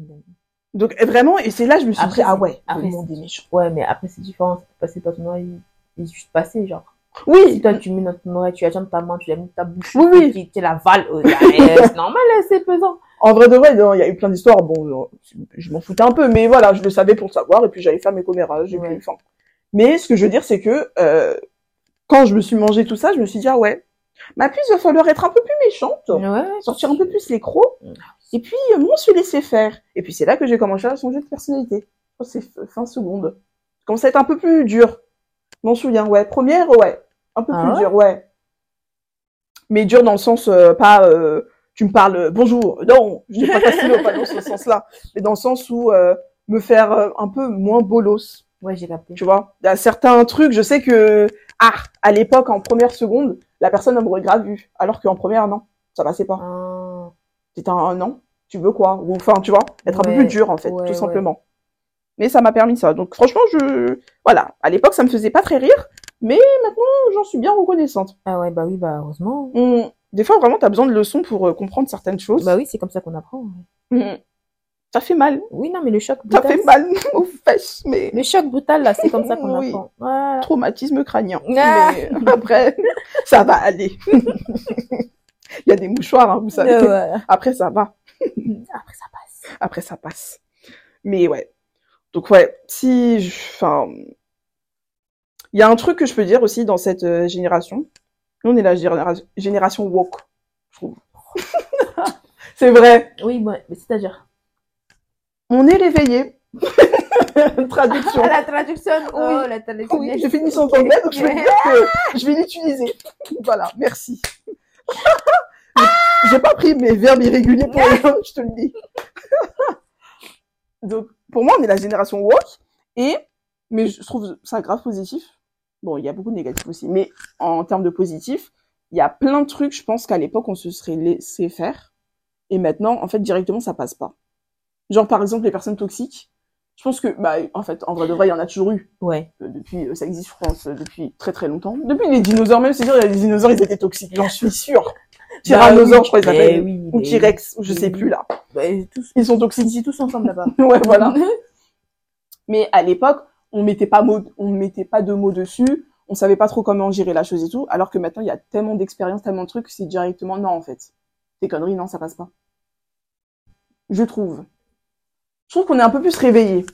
Donc vraiment, et c'est là que je me suis Après, dit, ah c'est- ouais, après, le monde c'est- est méchant. Ouais, mais après, c'est différent. Peut passer par ton oreille. Il est juste passé, genre. Si Oui, toi, tu mets ton oreille, tu de ta main, tu la mets ta bouche, Oui, oui. tu, tu l'avales, euh, c'est normal, euh, c'est pesant. en vrai de vrai, il y a eu plein d'histoires, bon, euh, je m'en foutais un peu, mais voilà, je le savais pour le savoir, et puis j'allais faire mes commérages, et Ouais. puis, enfin. Mais ce que je veux dire, c'est que, euh, quand je me suis mangé tout ça, je me suis dit, ah ouais, ma puce, va falloir être un peu plus méchante. Ouais. sortir un peu plus les crocs, Mm. et puis euh, moi, se laisser faire. Et puis c'est là que j'ai commencé à changer de personnalité. Que c'est fin seconde. Commence à être un peu plus dur. Je m'en souviens, ouais. Première, ouais. Un peu Ah plus ouais dur, ouais. Mais dur dans le sens, euh, pas, euh, tu me parles, euh, bonjour. Non, je dis pas facile, pas dans ce sens-là. Mais dans le sens où, me faire un peu moins bolos. Ouais, j'ai capté. Tu vois, il y a certains trucs, je sais que, ah, à l'époque, en première seconde, la personne m'aurait grave vu. Alors qu'en première, non. Ça passait pas. Ah, c'est un, an, tu veux quoi? Ou enfin, tu vois, être un peu plus dur en fait, ouais, tout ouais. simplement. Mais ça m'a permis ça. Donc franchement, je voilà, à l'époque ça me faisait pas très rire, mais maintenant j'en suis bien reconnaissante. Ah ouais, bah oui, bah heureusement. On- Des fois vraiment t'as besoin de leçons pour euh, comprendre certaines choses. Bah oui, c'est comme ça qu'on apprend. ouais. Mm. Ça fait mal, Oui, non, mais le choc ça brutal. fait mal aux fesses, mais Le choc brutal, là, c'est comme ça qu'on Oui. apprend. Voilà. traumatisme crânien. Ah. Mais après, ça va aller. Il y a des mouchoirs, hein, vous savez. Euh, voilà. Après ça va. Après, ça passe. après ça passe. Mais ouais. Donc ouais, si, je- enfin, il y a un truc que je peux dire aussi dans cette euh, génération. Nous, on est la généra- génération woke, je trouve. C'est vrai. Oui, ouais, mais c'est-à-dire? On est réveillé. Traduction. La traduction. Oh, Oui. la traduction. Oui, j'ai fini son anglais, donc je vais dire que je vais l'utiliser. Voilà, merci. J'ai pas pris mes verbes irréguliers pour rien, je te le dis. Donc, pour moi, on est la génération woke, et, mais je trouve ça grave positif. Bon, il y a beaucoup de négatifs aussi, mais en termes de positif, il y a plein de trucs, je pense qu'à l'époque, on se serait laissé faire, et maintenant, en fait, directement, ça passe pas. Genre, par exemple, les personnes toxiques, je pense que, bah, en fait, en vrai de vrai, il y en a toujours eu Ouais. euh, depuis, euh, ça existe, je pense, euh, depuis très très longtemps. Depuis les dinosaures, même, c'est sûr, des dinosaures, ils étaient toxiques, j'en suis sûre. Tyrannosaures, je crois qu'ils Eh s'appellent. oui, Ou T-Rex, ou je sais plus là. Bah, tous, Ils sont toxiques. ici, tous ensemble là-bas. ouais, voilà. Mais à l'époque, on mettait pas mettait pas de mots dessus, on savait pas trop comment gérer la chose et tout, alors que maintenant, il y a tellement d'expérience, tellement de trucs, c'est directement non, en fait. Ces conneries, non, ça passe pas. Je trouve. Je trouve qu'on est un peu plus réveillé.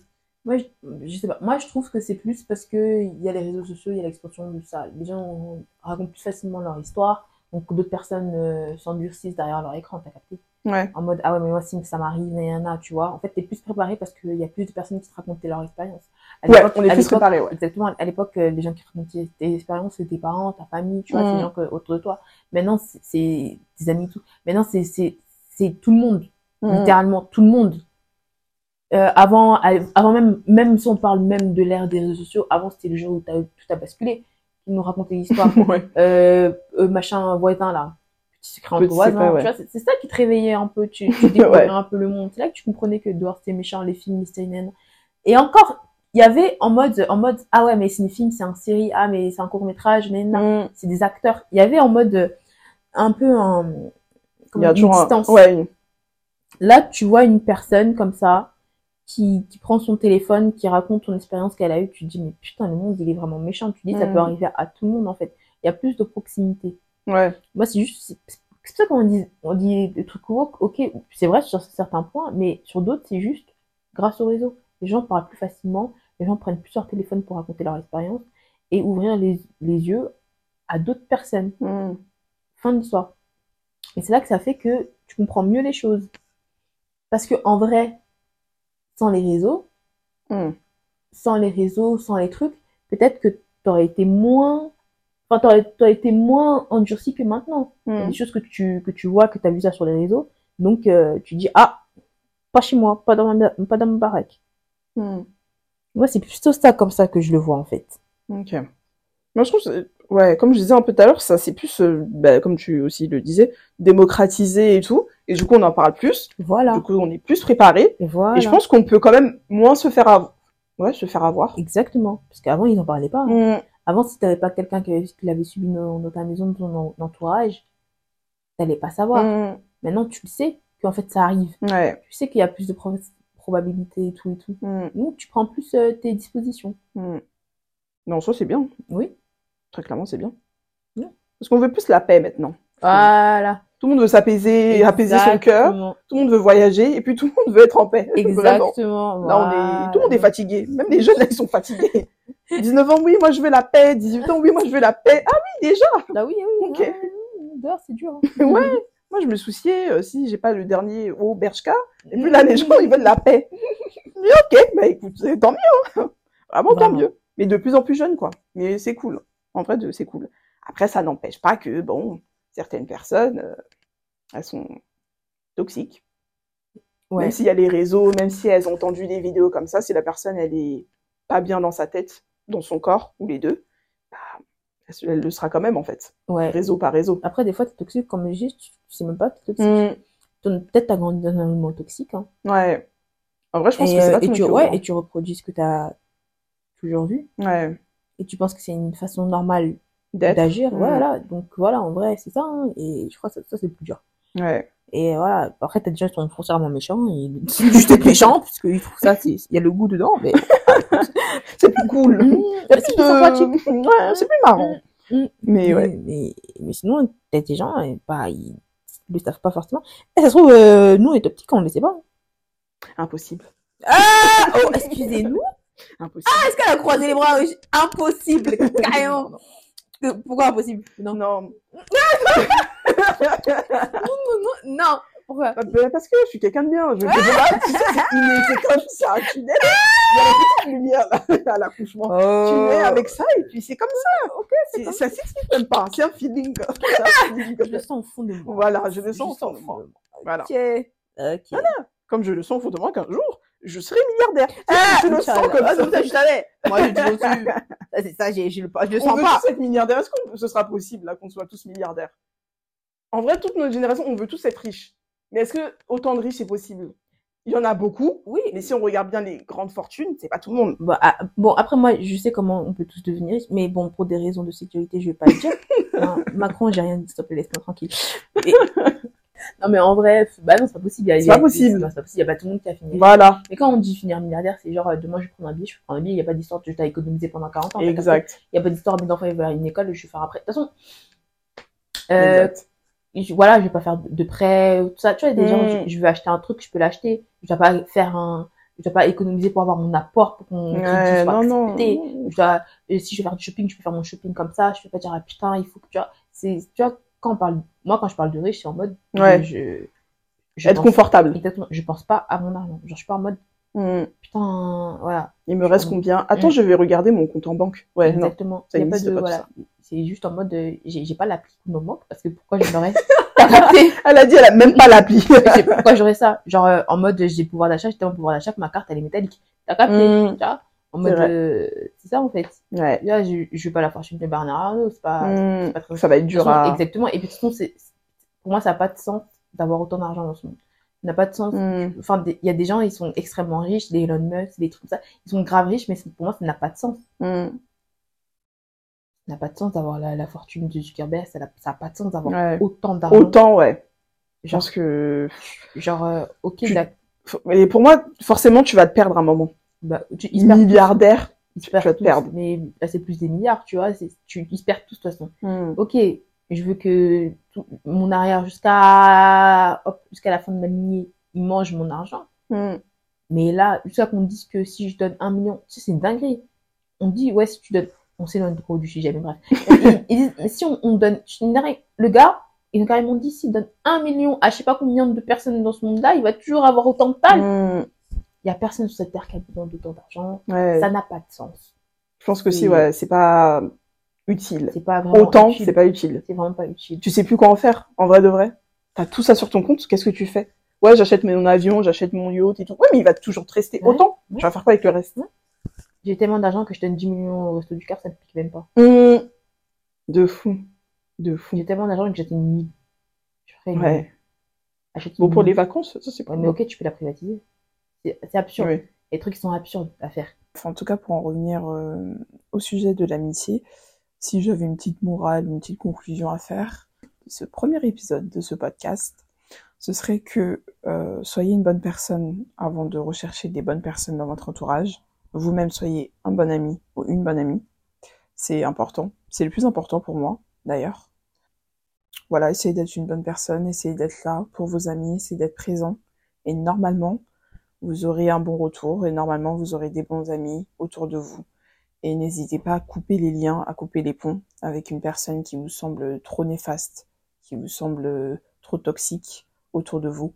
Moi, je, trouve que c'est plus parce que il y a les réseaux sociaux, il y a l'expansion de ça. Les gens racontent plus facilement leur histoire, donc d'autres personnes euh, s'endurcissent derrière leur écran, t'as capté? Ouais. En mode, ah ouais, mais moi, si ça m'arrive, nanana, tu vois. En fait, t'es plus préparé parce qu'il y a plus de personnes qui te racontaient leur expérience. À Ouais, on est plus préparé, ouais. Exactement. À l'époque, euh, les gens qui racontaient tes expériences, c'est tes parents, ta famille, tu vois, Mm. c'est les gens que- autour de toi. Maintenant, c'est- tes amis, tout. Maintenant, c'est, c'est, c'est tout le monde. Mhm. Littéralement, tout le monde. Euh, avant, avant même, même si on parle même de l'ère des réseaux sociaux, avant, c'était le jour où t'as, tout a basculé. Ils nous racontaient l'histoire. ouais. euh, euh, machin voisin là secret entre Petit voisins secret, ouais. tu c'est, ça qui te réveillait un peu tu, tu découvrais Ouais. un peu le monde c'est là que tu comprenais que dehors c'était méchant les films Mystery Men et encore il y avait en mode en mode ah ouais mais c'est une film c'est une série ah mais c'est un court métrage mais non Mhm. c'est des acteurs il y avait en mode euh, un peu un Il comment y a une toujours un... distance Ouais. là tu vois une personne comme ça qui, qui prend son téléphone, qui raconte ton expérience qu'elle a eue, tu te dis, mais putain, le monde, il est vraiment méchant. Tu te dis, ça Mm. peut arriver à tout le monde, en fait. Il y a plus de proximité. Ouais. Moi, c'est juste, c'est ça qu'on dit, on dit des trucs woke, ok, c'est vrai sur certains points, mais sur d'autres, c'est juste grâce au réseau. Les gens parlent plus facilement, les gens prennent plus leur téléphone pour raconter leur expérience et ouvrir les, les yeux à d'autres personnes. Mhm. Fin de l'histoire. Et c'est là que ça fait que tu comprends mieux les choses. Parce que en vrai, sans les réseaux, Hmm. sans les réseaux, sans les trucs, peut-être que t'aurais été moins, enfin, t'aurais, t'aurais été moins endurci que maintenant. Il y a Hmm. des choses que tu, que tu vois, que tu as vu ça sur les réseaux. Donc, euh, tu dis, ah, pas chez moi, pas dans ma, pas dans ma baraque. Hmm. Moi, c'est plutôt ça comme ça que je le vois, en fait. Ok. Moi, je trouve, que ouais, comme je disais un peu tout à l'heure, ça c'est plus, euh, bah, comme tu aussi le disais, démocratisé et tout. Et du coup, on en parle plus. Voilà. Du coup, on est plus préparé. Et voilà. Et je pense qu'on peut quand même moins se faire avoir. Ouais, se faire avoir. Exactement. Parce qu'avant, ils n'en parlaient pas. hein. Avant, si t'avais pas quelqu'un qui, l'avait subi dans, dans ta maison, dans ton en- entourage, t'allais pas savoir. Hmm. Maintenant, tu le sais qu'en fait, ça arrive. Ouais. Tu sais qu'il y a plus de pro- probabilités et tout et tout. Donc, tu prends plus euh, tes dispositions. Non, ça c'est bien. Oui. Très clairement, c'est bien. Ouais. Parce qu'on veut plus la paix maintenant. Voilà. Tout le monde veut s'apaiser, apaiser son cœur. Tout le monde veut voyager et puis tout le monde veut être en paix. Exactement. Là, on est, tout le monde est fatigué. Même les jeunes, là, ils sont fatigués. 19 ans, oui, moi, je veux la paix. 18 ans, oui, moi, je veux la paix. Ah oui, déjà. Bah oui, oui. Ok. ouais, Dehors, c'est dur. hein. Ouais. Moi, je me souciais euh, si j'ai pas le dernier au Bershka. Et puis là, les gens, ils veulent la paix. Mais ok, bah écoute, tant mieux. hein. Vraiment, tant mieux. Mais de plus en plus jeunes, quoi. Mais c'est cool. En vrai, c'est cool. Après, ça n'empêche pas que, bon, certaines personnes, euh, elles sont toxiques. Ouais. Même s'il y a les réseaux, même si elles ont entendu des vidéos comme ça, si la personne, elle est pas bien dans sa tête, dans son corps, ou les deux, bah, elle le sera quand même, en fait. Ouais. Réseau par réseau. Après, des fois, t'es toxique, comme je dis, tu, tu sais même pas que t'es toxique. Mm. Peut-être t'as grandi dans un environnement toxique, hein. Ouais. En vrai, je pense Et, que c'est euh, pas et tu, ouais, courant. et tu reproduis ce que t'as toujours vu. Ouais. Et tu penses que c'est une façon normale d'agir. Mm. Voilà. Donc, voilà, en vrai, c'est ça, hein. Et je crois que ça, ça, c'est plus dur. Ouais. Et voilà. Après, t'as des gens qui sont foncièrement méchants. Et juste être méchant, parce qu'ils trouvent ça, il y a le goût dedans, mais. C'est plus cool. Mm, C'est plus sympathique. Ouais, c'est plus marrant. Mm. Mais ouais. Mais, mais sinon, t'as des gens, et bah, ils le savent pas forcément. Et ça se trouve, euh, nous, on était petits quand on le sait pas. Impossible. Ah! Oh, excusez-nous. Impossible. Est-ce qu'elle a croisé les bras? Impossible, carrément. Pourquoi impossible? Non. Non. Non, non, non. Pourquoi? Bah, Parce que je suis quelqu'un de bien. Je veux dire, tu sais, c'est inné, c'est comme ça. Tu nais, il y a la petite lumière là, à l'accouchement. Tu nais avec ça et puis c'est comme ça. Ok, c'est, ça s'explique même pas. C'est un feeling. C'est un feeling. Je le sens au fond de moi. Voilà, je le sens au fond de moi. Voilà. Ok. Ok. Comme je le sens au fond de moi qu'un jour, je serai milliardaire. Ah, je le sens comme Ah, ça. ça, je savais. Moi, j'ai dit c'est ça, j'ai, j'ai le, je le On sens veut pas. tous être milliardaires. Est-ce que ce sera possible là qu'on soit tous milliardaires? En vrai, toute notre génération, on veut tous être riches. Mais est-ce que autant de riches c'est possible? Il y en a beaucoup, Oui. mais si on regarde bien les grandes fortunes, c'est pas tout le monde. Bon, ah, bon, après, moi, je sais comment on peut tous devenir riches, mais bon, pour des raisons de sécurité, je vais pas le dire. Hein, Macron, j'ai rien dit, s'il te plaît, laisse-moi tranquille. Et- Non, mais en vrai, bah non, c'est pas possible. C'est pas possible. non, C'est pas possible. Il y a pas tout le monde qui a fini. Voilà, Mais quand on dit finir milliardaire, c'est genre, euh, demain, je prendre un billet, je prendre un billet, il y a pas d'histoire de je t'ai économisé pendant 40 ans. Exact. Il y a pas d'histoire, mes enfants, ils aller à une école, je vais faire après. De toute façon, euh, exact. Je- voilà, je vais pas faire de, prêts, tout ça. Tu vois, il y a des gens, Mm. je, je veux acheter un truc, je peux l'acheter. Je dois pas faire un, je dois pas économiser pour avoir mon apport, pour crédit Ouais, soit non, non. Je dois, si je veux faire du shopping, je peux faire mon shopping comme ça. Je peux pas dire, ah putain, il faut que tu vois, c'est, tu vois, quand on parle, moi, quand je parle de riche, c'est en mode, Ouais. je, je Être pense- confortable. Exactement. Je pense pas à mon argent. Genre, je suis pas en mode, Hmm. putain, voilà. Il me reste Mm. combien? Attends, Mm. je vais regarder mon compte en banque. Ouais, non. Exactement. ça Il y a pas de, pas, voilà. C'est juste en mode, euh, j'ai, pas l'appli qui me manque parce que pourquoi je l'aurais T'as capté? Elle a dit, elle a même pas l'appli. Pourquoi j'aurais ça. Genre, euh, en mode, j'ai pouvoir d'achat, j'ai tellement pouvoir d'achat que ma carte, elle est métallique. T'as capté? Mm. Tu vois? En mode, euh, c'est ça, en fait. Ouais. Là, je, je veux pas la fortune de Bernard Arnault, c'est pas, pas très Ça va être De dur à. Exactement. Et puis, de toute façon, pour moi, ça n'a pas de sens d'avoir autant d'argent dans ce monde. N'a pas de sens. Hmm. Enfin, il y a des gens, ils sont extrêmement riches, des Elon Musk, des trucs comme ça. Ils sont grave riches, mais pour moi, ça n'a pas de sens. Hmm. Ça n'a pas de sens d'avoir la, la fortune de Zuckerberg. Ça n'a pas de sens d'avoir Ouais. autant d'argent. Autant, ouais. Je Genre, pense que. genre euh, ok, Tu- Mais pour moi, forcément, tu vas te perdre un moment. bah, tu, ils. Milliardaire. Ils se perdent tu vas te tous, perdre. Mais là, c'est plus des milliards, tu vois. Tu, ils se perdent tous, de toute façon. Hmm. Ok, je veux que tout- mon arrière jusqu'à jusqu'à la fin de ma lignée, il mange mon argent. Hmm. Mais là, jusqu'à qu'on dise que si je donne un million, tu sais, c'est une dinguerie. On dit, ouais, si tu donnes, on s'éloigne trop du sujet, mais bref. Ils- ils mais si on, on donne. Le gars, Ils ont carrément dit, s'il donne un million à je sais pas combien de personnes dans ce monde-là, il va toujours avoir autant de talent. Hmm, Il y a personne sur cette terre qui a besoin d'autant d'argent. ouais. Ça n'a pas de sens. Je pense que si, ouais, c'est pas utile. C'est pas vraiment Autant, utile. c'est pas utile. C'est vraiment pas utile. Tu sais plus quoi en faire, en vrai de vrai. T'as tout ça sur ton compte, qu'est-ce que tu fais? Ouais, j'achète mon avion, j'achète mon yacht et tout. Ouais, mais il va toujours te rester Ouais, autant. ouais. Tu vas faire quoi avec le reste? J'ai tellement d'argent que je donne 10 millions au resto du car, ça ne pique même pas. Hum, De fou. De fou. J'ai tellement d'argent que j'achète une mille. Je ferais. Ouais. Achète Bon, pour les vacances, ça c'est pas mais ok, tu peux la privatiser. C'est c'est absurde. Les trucs sont absurdes à faire. Enfin, en tout cas, pour en revenir euh, au sujet de l'amitié, si j'avais une petite morale, une petite conclusion à faire, ce premier épisode de ce podcast, ce serait que euh, soyez une bonne personne avant de rechercher des bonnes personnes dans votre entourage. Vous-même soyez un bon ami ou une bonne amie. C'est important. C'est le plus important pour moi, d'ailleurs. Voilà, essayez d'être une bonne personne, essayez d'être là pour vos amis, essayez d'être présent. Et normalement, vous aurez un bon retour et normalement vous aurez des bons amis autour de vous. Et n'hésitez pas à couper les liens, à couper les ponts avec une personne qui vous semble trop néfaste, qui vous semble trop toxique autour de vous.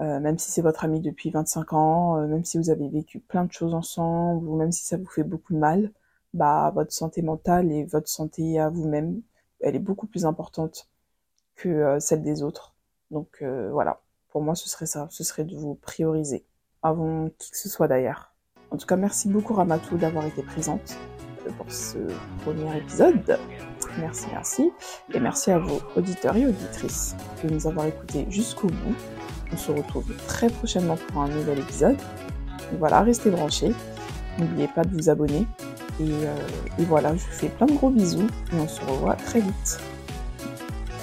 Euh, même si c'est votre ami depuis 25 ans, euh, même si vous avez vécu plein de choses ensemble, ou même si ça vous fait beaucoup de mal, bah votre santé mentale et votre santé à vous-même, elle est beaucoup plus importante que euh, celle des autres. Donc euh, voilà, pour moi ce serait ça, ce serait de vous prioriser avant qui que ce soit d'ailleurs. En tout cas, merci beaucoup Ramatou d'avoir été présente euh, pour ce premier épisode. Merci, merci. Et merci à vos auditeurs et auditrices de nous avoir écoutés jusqu'au bout. On se retrouve très prochainement pour un nouvel épisode. Voilà, restez branchés. N'oubliez pas de vous abonner. Euh, et voilà, je vous fais plein de gros bisous et on se revoit très vite.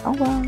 Au revoir